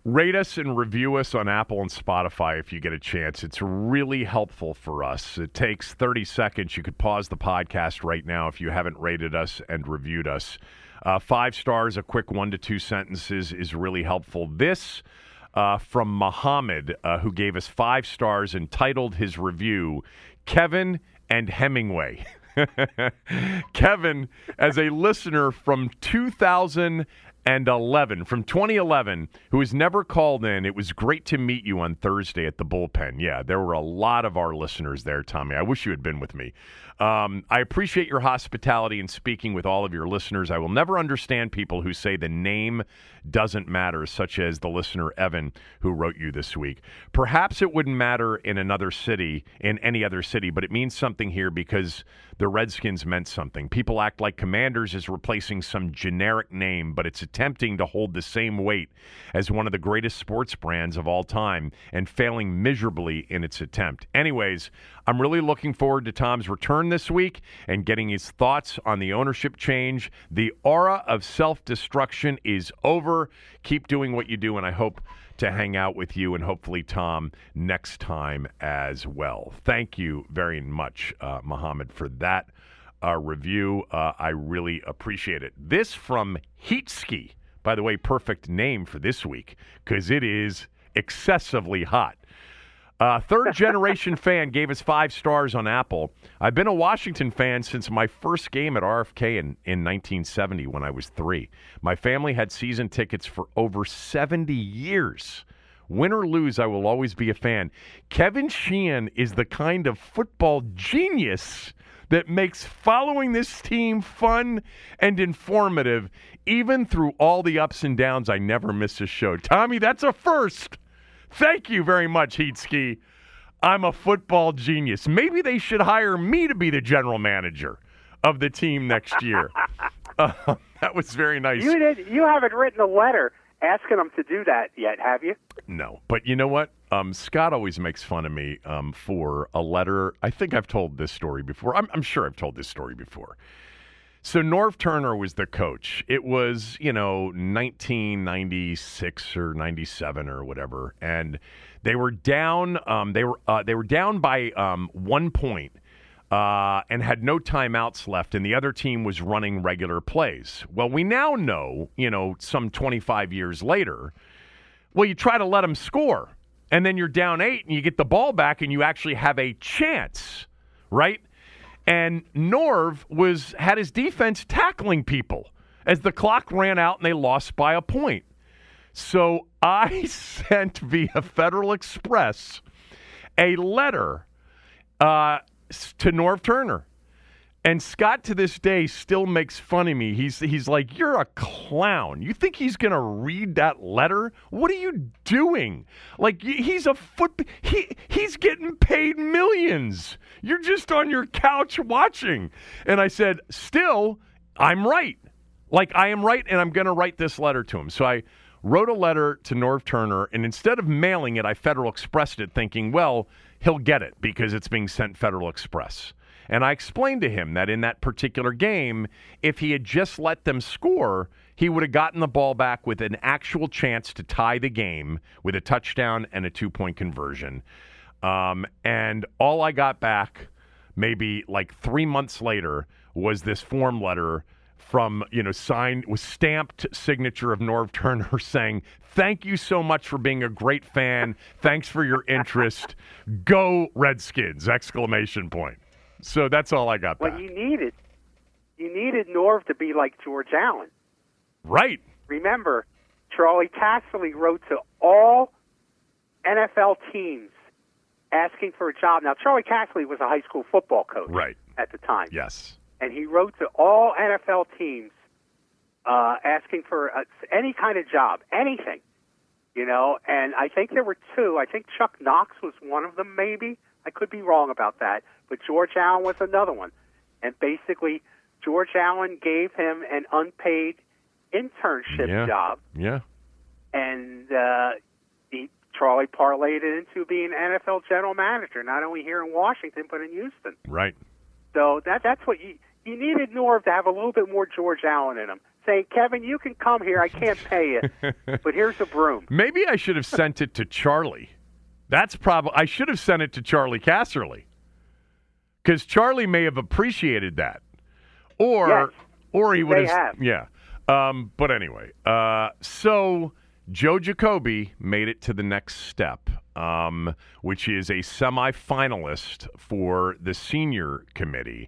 Rate us and review us on Apple and Spotify if you get a chance. It's really helpful for us. It takes 30 seconds. You could pause the podcast right now if you haven't rated us and reviewed us. Uh, five stars, a quick one to two sentences is really helpful. This uh, from Muhammad, uh, who gave us five stars and titled his review, Kevin and Hemingway. Kevin, as a listener from 2011, from 2011, who has never called in, it was great to meet you on Thursday at the bullpen. Yeah, there were a lot of our listeners there, Tommy. I wish you had been with me. Um, I appreciate your hospitality and speaking with all of your listeners. I will never understand people who say the name doesn't matter, such as the listener Evan who wrote you this week. Perhaps it wouldn't matter in another city, in any other city, but it means something here because the Redskins meant something. People act like Commanders is replacing some generic name, but it's attempting to hold the same weight as one of the greatest sports brands of all time and failing miserably in its attempt. Anyways, I'm really looking forward to Tom's return this week and getting his thoughts on the ownership change. The aura of self destruction is over. Keep doing what you do, and I hope to hang out with you and hopefully Tom next time as well. Thank you very much, uh, Mohammed, for that uh, review. Uh, I really appreciate it. This from Heatski, by the way, perfect name for this week because it is excessively hot. Uh, third generation fan gave us five stars on Apple. I've been a Washington fan since my first game at RFK in, in 1970 when I was three. My family had season tickets for over 70 years. Win or lose, I will always be a fan. Kevin Sheehan is the kind of football genius that makes following this team fun and informative, even through all the ups and downs. I never miss a show. Tommy, that's a first. Thank you very much, Heatski. I'm a football genius. Maybe they should hire me to be the general manager of the team next year. uh, that was very nice. You did. You haven't written a letter asking them to do that yet, have you? No, but you know what? Um, Scott always makes fun of me um, for a letter. I think I've told this story before. I'm, I'm sure I've told this story before. So Norv Turner was the coach. It was, you know, 1996 or 97 or whatever, and they were down. Um, they were uh, they were down by um, one point, uh, and had no timeouts left, and the other team was running regular plays. Well, we now know, you know, some 25 years later. Well, you try to let them score, and then you're down eight, and you get the ball back, and you actually have a chance, right? And Norv was had his defense tackling people as the clock ran out, and they lost by a point. So I sent via Federal Express a letter uh, to Norv Turner. And Scott to this day still makes fun of me. He's he's like, "You're a clown. You think he's going to read that letter? What are you doing? Like he's a foot he he's getting paid millions. You're just on your couch watching." And I said, "Still, I'm right. Like I am right and I'm going to write this letter to him." So I wrote a letter to Norv Turner and instead of mailing it, I Federal Expressed it thinking, "Well, he'll get it because it's being sent Federal Express." And I explained to him that in that particular game, if he had just let them score, he would have gotten the ball back with an actual chance to tie the game with a touchdown and a two point conversion. Um, and all I got back, maybe like three months later, was this form letter from you know signed with stamped signature of Norv Turner saying thank you so much for being a great fan. Thanks for your interest. Go Redskins! Exclamation point so that's all I got What back you needed, you needed Norv to be like George Allen. right Remember, Charlie Casserly wrote to all NFL teams asking for a job. Now, Charlie Casserly was a high school football coach right at the time. yes and he wrote to all NFL teams uh, asking for uh, any kind of job, anything, you know. And I think there were two. I think Chuck Knox was one of them, maybe. I could be wrong about that, but George Allen was another one. And basically, George Allen gave him an unpaid internship Yeah. job, yeah and uh, he Charlie parlayed it into being NFL general manager, not only here in Washington but in Houston. right So that that's what you you needed Norv to have a little bit more George Allen in him, saying, "Kevin, you can come here. I can't pay you, but here's a broom." maybe I should have sent it to Charlie that's probably I should have sent it to Charlie Casserly because Charlie may have appreciated that. Or Yes, or he would have. yeah. Um, but anyway uh, so joe jacoby made it to the next step um, which is a semifinalist for the senior committee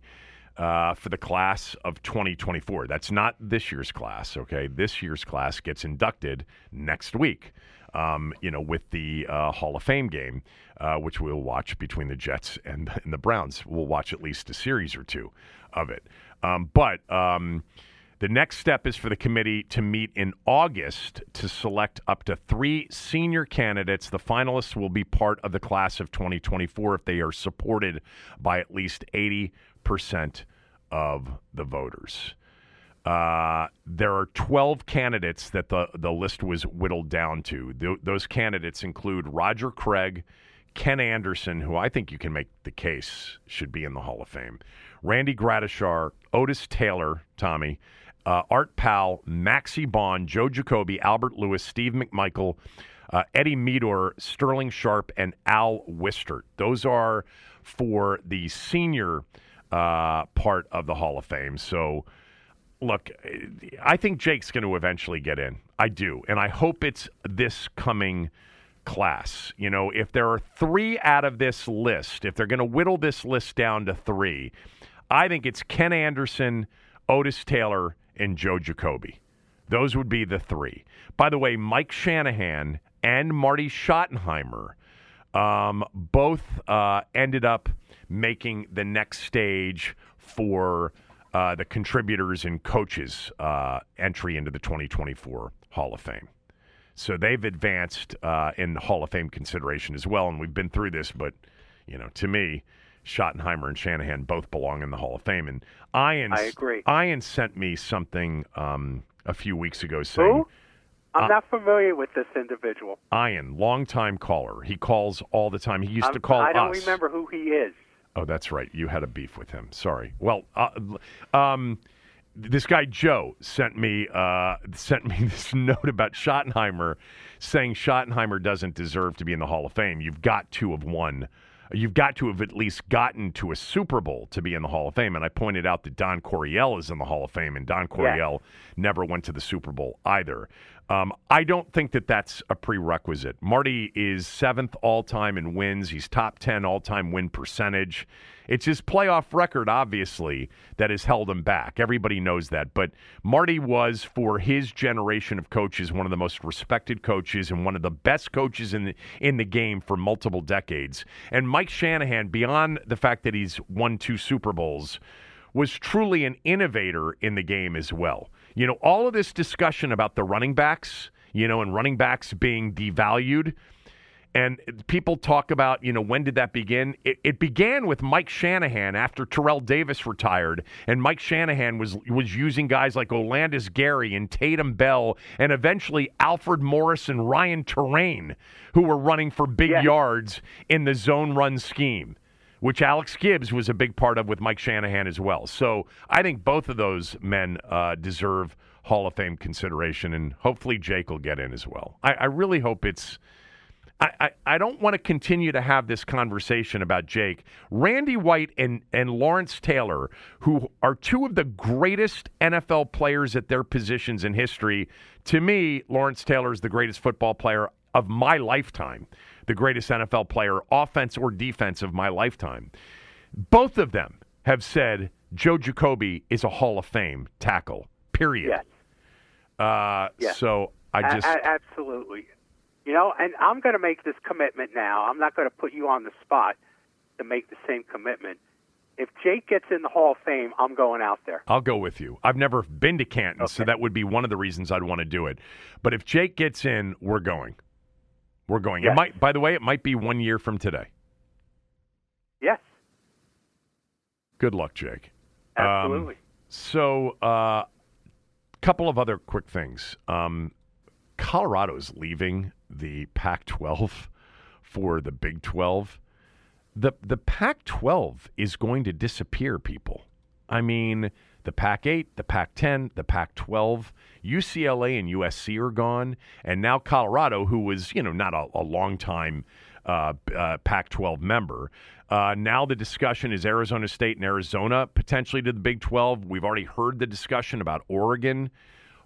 uh, for the class of 2024 that's not this year's class okay? This year's class gets inducted next week um, you know, with the uh, Hall of Fame game, uh, which we'll watch between the Jets and, and the Browns. We'll watch at least a series or two of it. Um, but um, the next step is for the committee to meet in August to select up to three senior candidates. The finalists will be part of the class of 2024 if they are supported by at least 80% of the voters. Uh, there are 12 candidates that the, the list was whittled down to. Th- those candidates include Roger Craig, Ken Anderson, who I think you can make the case should be in the Hall of Fame, Randy Gradishar, Otis Taylor, Tommy, uh, Art Powell, Maxie Baughan, Joe Jacoby, Albert Lewis, Steve McMichael, uh, Eddie Meador, Sterling Sharpe, and Al Wistert. Those are for the senior uh, part of the Hall of Fame. So, look, I think Jake's going to eventually get in. I do. And I hope it's this coming class. You know, if there are three out of this list, if they're going to whittle this list down to three, I think it's Ken Anderson, Otis Taylor, and Joe Jacoby. Those would be the three. By the way, Mike Shanahan and Marty Schottenheimer um, both uh, ended up making the next stage for uh, the contributors and coaches uh, entry into the 2024 Hall of Fame. So they've advanced uh, in Hall of Fame consideration as well, and we've been through this. But you know, to me, Schottenheimer and Shanahan both belong in the Hall of Fame. And Ian, I agree. Ian sent me something um, a few weeks ago saying. Who? I'm not familiar with this individual. Ian, longtime caller. He calls all the time. He used I'm- to call I don't us. remember who he is. Oh, that's right. You had a beef with him. Sorry. Well, uh, um, this guy Joe sent me uh, sent me this note about Schottenheimer, saying Schottenheimer doesn't deserve to be in the Hall of Fame. You've got to have won. You've got to have at least gotten to a Super Bowl to be in the Hall of Fame. And I pointed out that Don Coryell is in the Hall of Fame, and Don Coryell never went to the Super Bowl either. Um, I don't think that that's a prerequisite. Marty is seventh all time in wins. He's top 10 all time win percentage. It's his playoff record, obviously, that has held him back. Everybody knows that. But Marty was, for his generation of coaches, one of the most respected coaches and one of the best coaches in the, in the game for multiple decades. And Mike Shanahan, beyond the fact that he's won two Super Bowls, was truly an innovator in the game as well. You know, all of this discussion about the running backs, you know, and running backs being devalued. And people talk about, you know, when did that begin? It, it began with Mike Shanahan after Terrell Davis retired, and Mike Shanahan was was using guys like Olandis Gary and Tatum Bell, and eventually Alfred Morris and Ryan Torain, who were running for big yards in the zone run scheme which Alex Gibbs was a big part of with Mike Shanahan as well. So I think both of those men uh, deserve Hall of Fame consideration, and hopefully Jake will get in as well. I, I really hope it's. I, I, I don't want to continue to have this conversation about Jake. Randy White and, and Lawrence Taylor, who are two of the greatest NFL players at their positions in history. To me, Lawrence Taylor is the greatest football player of my lifetime, the greatest NFL player, offense or defense of my lifetime. Both of them have said Joe Jacoby is a Hall of Fame tackle, period. Yes. Uh, Yes. So I just. a- absolutely. You know, and I'm going to make this commitment now. I'm not going to put you on the spot to make the same commitment. If Jake gets in the Hall of Fame, I'm going out there. I'll go with you. I've never been to Canton, so that would be one of the reasons I'd want to do it. But if Jake gets in, we're going. We're going. It might. By the way, it might be one year from today. Yes, Good luck, Jake. Um, absolutely. So, a uh, couple of other quick things. Um, Colorado's leaving the Pac-12 for the Big 12. The the Pac-12 is going to disappear, people. I mean, the Pac-8, the Pac-10, the Pac-12, UCLA and USC are gone, and now Colorado, who was you know not a, a long time uh, uh, Pac-12 member. Uh, now the discussion is Arizona State and Arizona potentially to the Big 12. We've already heard the discussion about Oregon.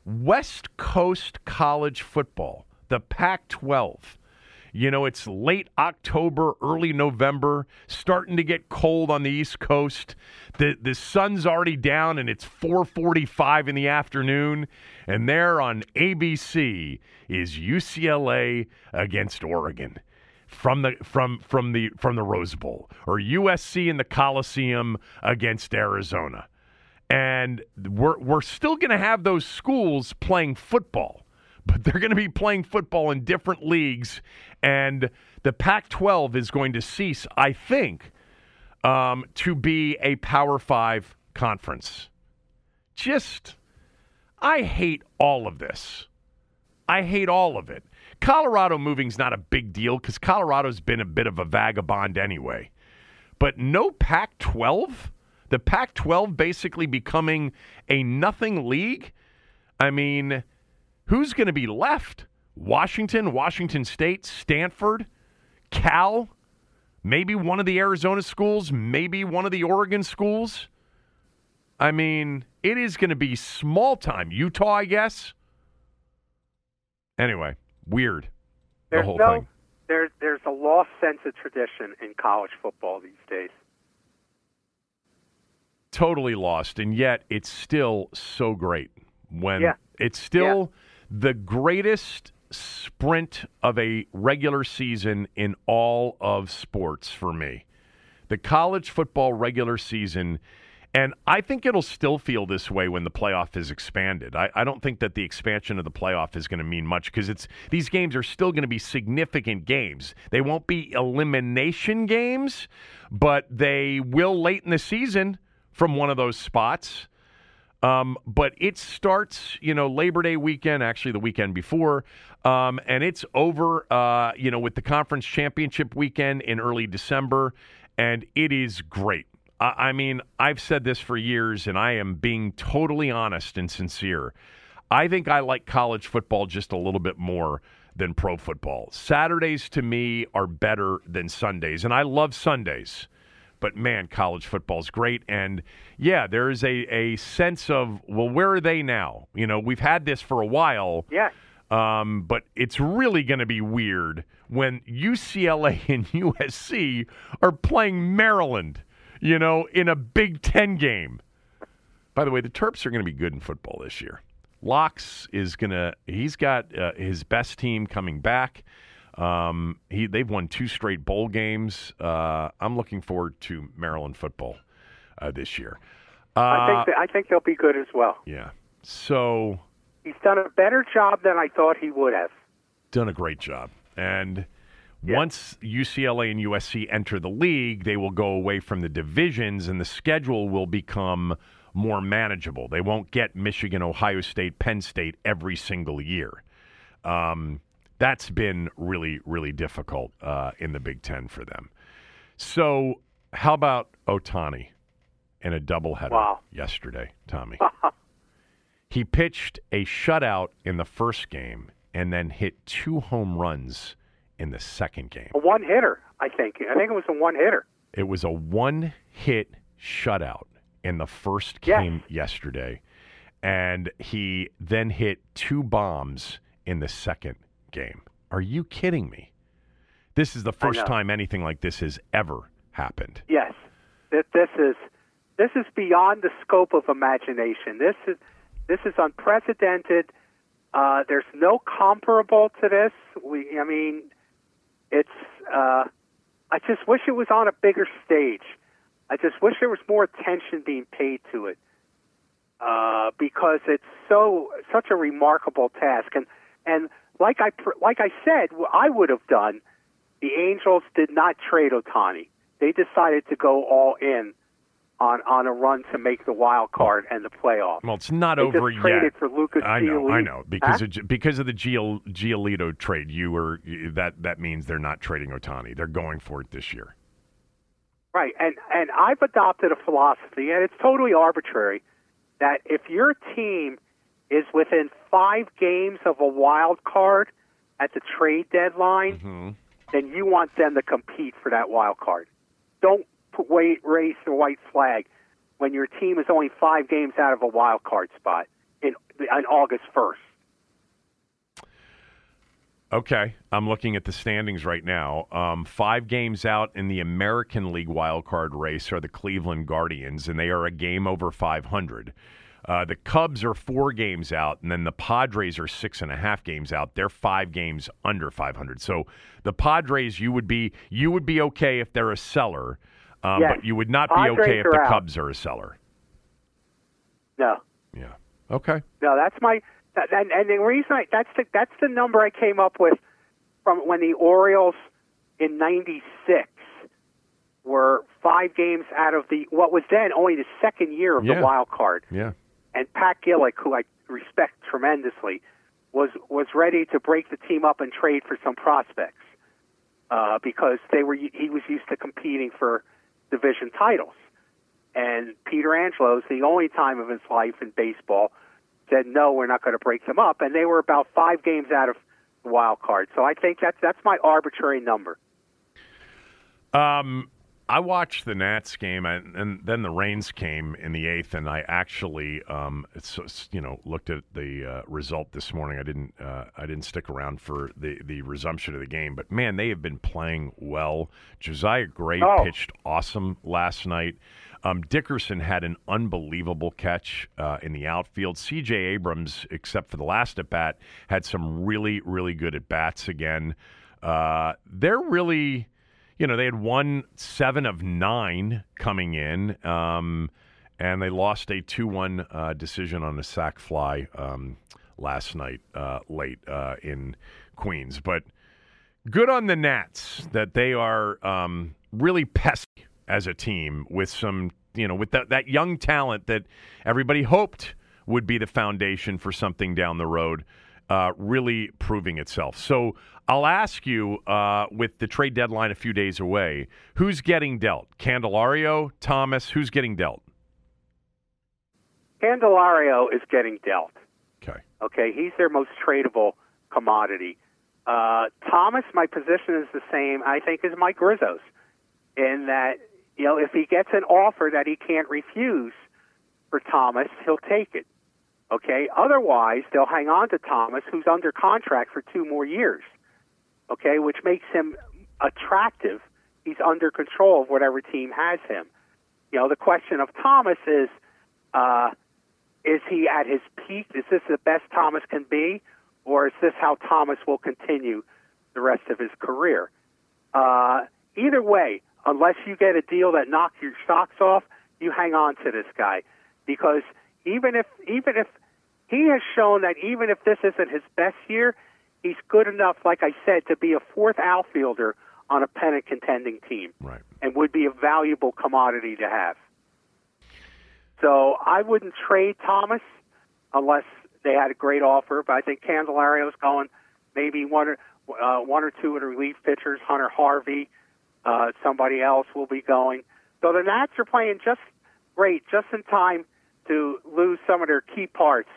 West Coast college football, the Pac 12. You know, it's late October, early November, starting to get cold on the East Coast. The the sun's already down and it's 4:45 in the afternoon, and there on ABC is UCLA against Oregon from the from from the from the Rose Bowl or USC in the Coliseum against Arizona. And we're we're still going to have those schools playing football, but they're going to be playing football in different leagues and the Pac-12 is going to cease, I think, um, to be a Power 5 conference. Just I hate all of this. I hate all of it. Colorado moving's not a big deal because Colorado's been a bit of a vagabond anyway. But no Pac 12? The Pac 12 basically becoming a nothing league? I mean, who's going to be left? Washington, Washington State, Stanford, Cal, maybe one of the Arizona schools, maybe one of the Oregon schools. I mean, it is going to be small time. Utah, I guess. Anyway, weird. The There's whole no, thing. there's there's a lost sense of tradition in college football these days. totally lost, and yet it's still so great. When Yeah. it's still the greatest sprint of a regular season in all of sports for me. The college football regular season. And I think it'll still feel this way when the playoff is expanded. I, I don't think that the expansion of the playoff is going to mean much because it's these games are still going to be significant games. They won't be elimination games, but they will late in the season from one of those spots. Um, but it starts, you know, Labor Day weekend, actually the weekend before, um, and it's over, uh, you know, with the conference championship weekend in early December, and it is great. I, I mean, I've said this for years, and I am being totally honest and sincere. I think I like college football just a little bit more than pro football. Saturdays to me are better than Sundays, and I love Sundays but man, college football's great. And yeah, there is a, a sense of, well, where are they now? You know, we've had this for a while. Yes. Um, but it's really going to be weird when UCLA and USC are playing Maryland, you know, in a Big Ten game. By the way, the Terps are going to be good in football this year. Locks is going to, he's got uh, his best team coming back. Um, he they've won two straight bowl games. Uh, I'm looking forward to Maryland football uh, this year. Uh, I think that, I think they'll be good as well. yeah. So He's done a better job than I thought he would have. done a great job. And once UCLA and USC enter the league, they will go away from the divisions and the schedule will become more manageable. They won't get Michigan, Ohio State, Penn State every single year. Um, that's been really, really difficult uh, in the Big Ten for them. So how about Ohtani in a doubleheader Wow. yesterday, Tommy? he pitched a shutout in the first game and then hit two home runs in the second game. A one hitter, I think. I think it was a one hitter. It was a one hit shutout in the first Yes. game yesterday. And he then hit two bombs in the second game. Are you kidding me? This is the first time anything like this has ever happened. Yes, this, this is this is beyond the scope of imagination. This is this is unprecedented. Uh, there's no comparable to this. We, I mean, it's. Uh, I just wish it was on a bigger stage. I just wish there was more attention being paid to it uh, because it's so such a remarkable task. And and like I like I said, what I would have done. The Angels did not trade Ohtani. They decided to go all in on on a run to make the wild card and the playoff. Well, it's not They over just traded yet. for Lucas I know, I know. Because Huh? of, because of the Gio, Giolito trade, you were that that means they're not trading Ohtani. They're going for it this year. Right, and and I've adopted a philosophy, and it's totally arbitrary, that if your team is within five games of a wild card at the trade deadline, Mm-hmm. then you want them to compete for that wild card. Don't put, wait, raise the white flag when your team is only five games out of a wild card spot in on August first. Okay, I'm looking at the standings right now. Um, five games out in the American League wildcard race are the Cleveland Guardians, and they are a game over 500. Uh, the Cubs are four games out, and then the Padres are six and a half games out. They're five games under 500. So the Padres, you would be you would be okay if they're a seller, um, Yes. but you would not be okay if the out. Cubs are a seller. No, Yeah. Okay. No, that's my and, and the reason I, that's the that's the number I came up with from when the Orioles in '96 were five games out of the what was then only the second year of Yeah. the wild card, Yeah. And Pat Gillick, who I respect tremendously, was was ready to break the team up and trade for some prospects uh, because they were he was used to competing for division titles. And Peter Angelos the only time of his life in baseball said no, we're not going to break them up, and they were about five games out of the wild card. So I think that's that's my arbitrary number. Um, I watched the Nats game, and, and then the rains came in the eighth, and I actually, um, you know, looked at the uh, result this morning. I didn't, uh, I didn't stick around for the the resumption of the game, but man, they have been playing well. Josiah Gray Oh. pitched awesome last night. Um, Dickerson had an unbelievable catch uh, in the outfield. C.J. Abrams, except for the last at bat, had some really, really good at bats again. Uh, they're really you know, they had won seven of nine coming in, um, and they lost a 2 1 uh, decision on a sac fly um, last night uh, late uh, in Queens. But good on the Nats that they are um, really pesky as a team with some, you know, with that, that young talent that everybody hoped would be the foundation for something down the road, uh, really proving itself. So I'll ask you, uh, with the trade deadline a few days away, who's getting dealt? Candelario, Thomas, who's getting dealt? Candelario is getting dealt. Okay. Okay, he's their most tradable commodity. Uh, Thomas, my position is the same, I think, as Mike Rizzo's, in that you know if he gets an offer that he can't refuse for Thomas, he'll take it. Okay, otherwise they'll hang on to Thomas, who's under contract for two more years. Okay, which makes him attractive. He's under control of whatever team has him. You know, the question of Thomas is. Uh, is he at his peak? Is this the best Thomas can be, or is this how Thomas will continue the rest of his career? Uh, either way, unless you get a deal that knocks your socks off, you hang on to this guy because even if even if he has shown that even if this isn't his best year, he's good enough, like I said, to be a fourth outfielder on a pennant contending team Right. and would be a valuable commodity to have. So I wouldn't trade Thomas unless they had a great offer. But I think Candelario's going. Maybe one or uh, one or two of the relief pitchers, Hunter Harvey, uh, somebody else will be going. So the Nats are playing just great, just in time to lose some of their key parts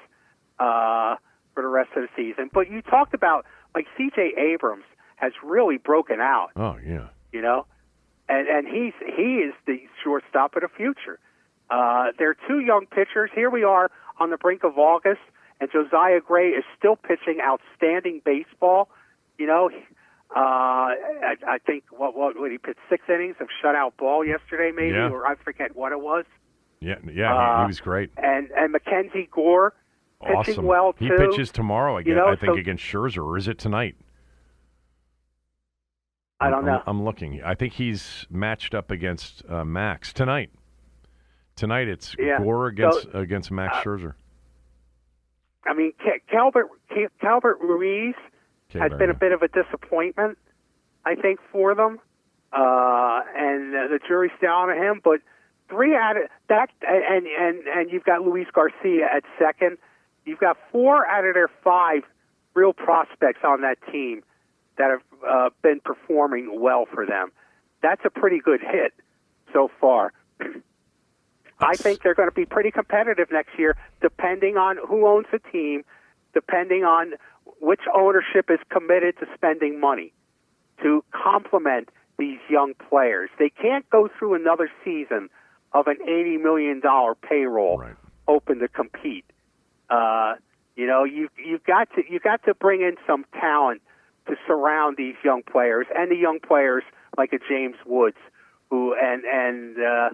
uh, for the rest of the season. But you talked about like C.J. Abrams has really broken out. Oh yeah. You know, and and he's he is the shortstop of the future. Uh, they're two young pitchers. Here we are on the brink of August, and Josiah Gray is still pitching outstanding baseball. You know, uh, I, I think what what what he pitched six innings of shutout ball yesterday, maybe, Yeah. or I forget what it was. Yeah, yeah, he, he Uh, was great. And and Mackenzie Gore pitching Awesome. well he pitches tomorrow again. You know, I think so- against Scherzer, or is it tonight? I don't I'm- know. I'm, looking. I think he's matched up against uh, Max tonight. Tonight it's Yeah. Gore against So, against Max uh, Scherzer. I mean, Ca- Calbert Ca- Calbert Ruiz has Calvert, been a bit of a disappointment, I think, for them, uh, and uh, the jury's still on him. But three out of that, and and and you've got Luis Garcia at second. You've got four out of their five real prospects on that team that have uh, been performing well for them. That's a pretty good hit so far. I think they're going to be pretty competitive next year, depending on who owns the team, depending on which ownership is committed to spending money to complement these young players. They can't go through another season of an $80 million payroll Right. open to compete. Uh, you know, you you've got to you got to bring in some talent to surround these young players and the young players like a James Woods, who and and uh,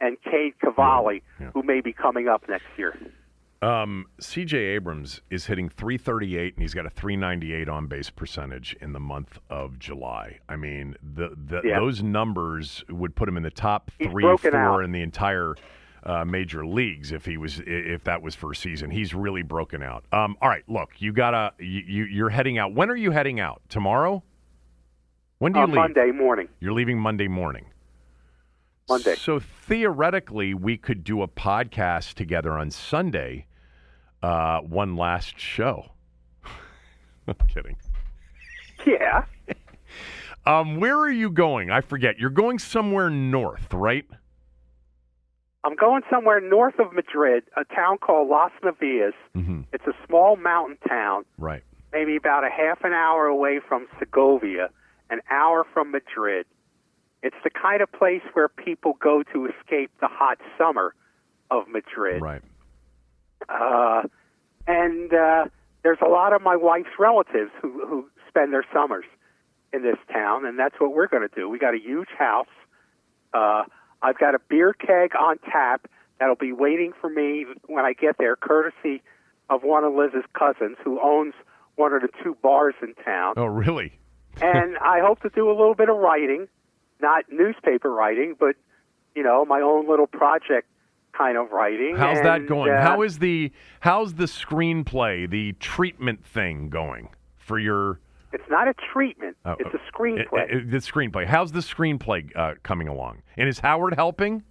and Cade Cavalli, Yeah. who may be coming up next year. Um, C.J. Abrams is hitting 338, and he's got a 398 on base percentage in the month of July. I mean, the, the Yeah. those numbers would put him in the top He's three, four out. in the entire uh, major leagues if he was if that was first season. He's really broken out. Um, all right, look, you gotta you, you you're heading out. When are you heading out? Tomorrow? When do you On leave? Monday morning. You're leaving Monday morning. Monday. So theoretically, we could do a podcast together on Sunday. Uh, one last show. I'm kidding. Yeah. Um, where are you going? I forget. You're going somewhere north, right? I'm going somewhere north of Madrid, a town called Las Navas. Mm-hmm. It's a small mountain town, Right. maybe about a half an hour away from Segovia, an hour from Madrid. It's the kind of place where people go to escape the hot summer of Madrid. Right. Uh, and uh, there's a lot of my wife's relatives who, who spend their summers in this town, and that's what we're going to do. We got a huge house. Uh, I've got a beer keg on tap that'll be waiting for me when I get there, courtesy of one of Liz's cousins who owns one of the two bars in town. Oh, really? and I hope to do a little bit of writing, not newspaper writing, but you know, my own little project kind of writing. How's that going? uh, How is the how's the screenplay, the treatment thing going for your It's not a treatment. Oh, it's oh, a screenplay. uh, uh, the screenplay? How's the screenplay uh, coming along? And is Howard helping?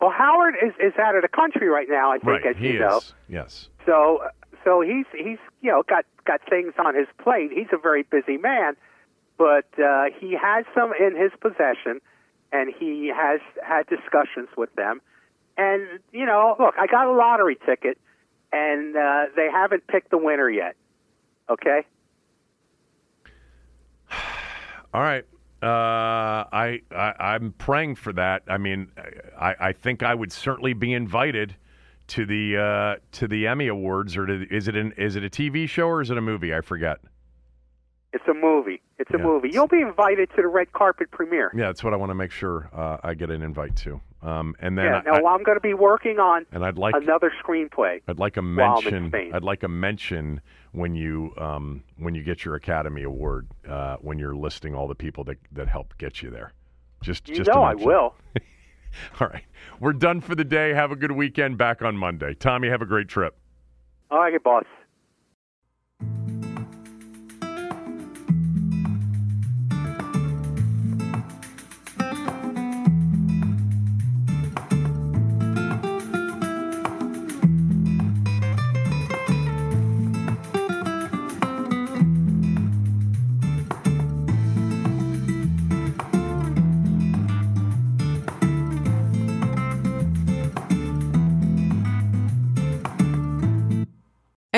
well, Howard is, is out of the country right now. I think, right. as he you is. know. Yes. So, so he's he's you know got got things on his plate. He's a very busy man, but uh, he has some in his possession, and he has had discussions with them. And you know, look, I got a lottery ticket, and uh, they haven't picked the winner yet. Okay. All right. Uh, I, I I'm praying for that. I mean, I, I think I would certainly be invited to the uh, to the Emmy Awards, or to, is it an is it a TV show or is it a movie? I forget. It's a movie. It's a Yeah. movie. You'll be invited to the red carpet premiere. Yeah, that's what I want to make sure uh, I get an invite to. Um, and then yeah. I, Now, I'm going to be working on and I'd like another screenplay. I'd like a while I'm in mention. I'd like a mention when you um, when you get your Academy Award uh, when you're listing all the people that that helped get you there. Just You just know I will. All right, we're done for the day. Have a good weekend. Back on Monday. Tommy, have a great trip. All right, boss.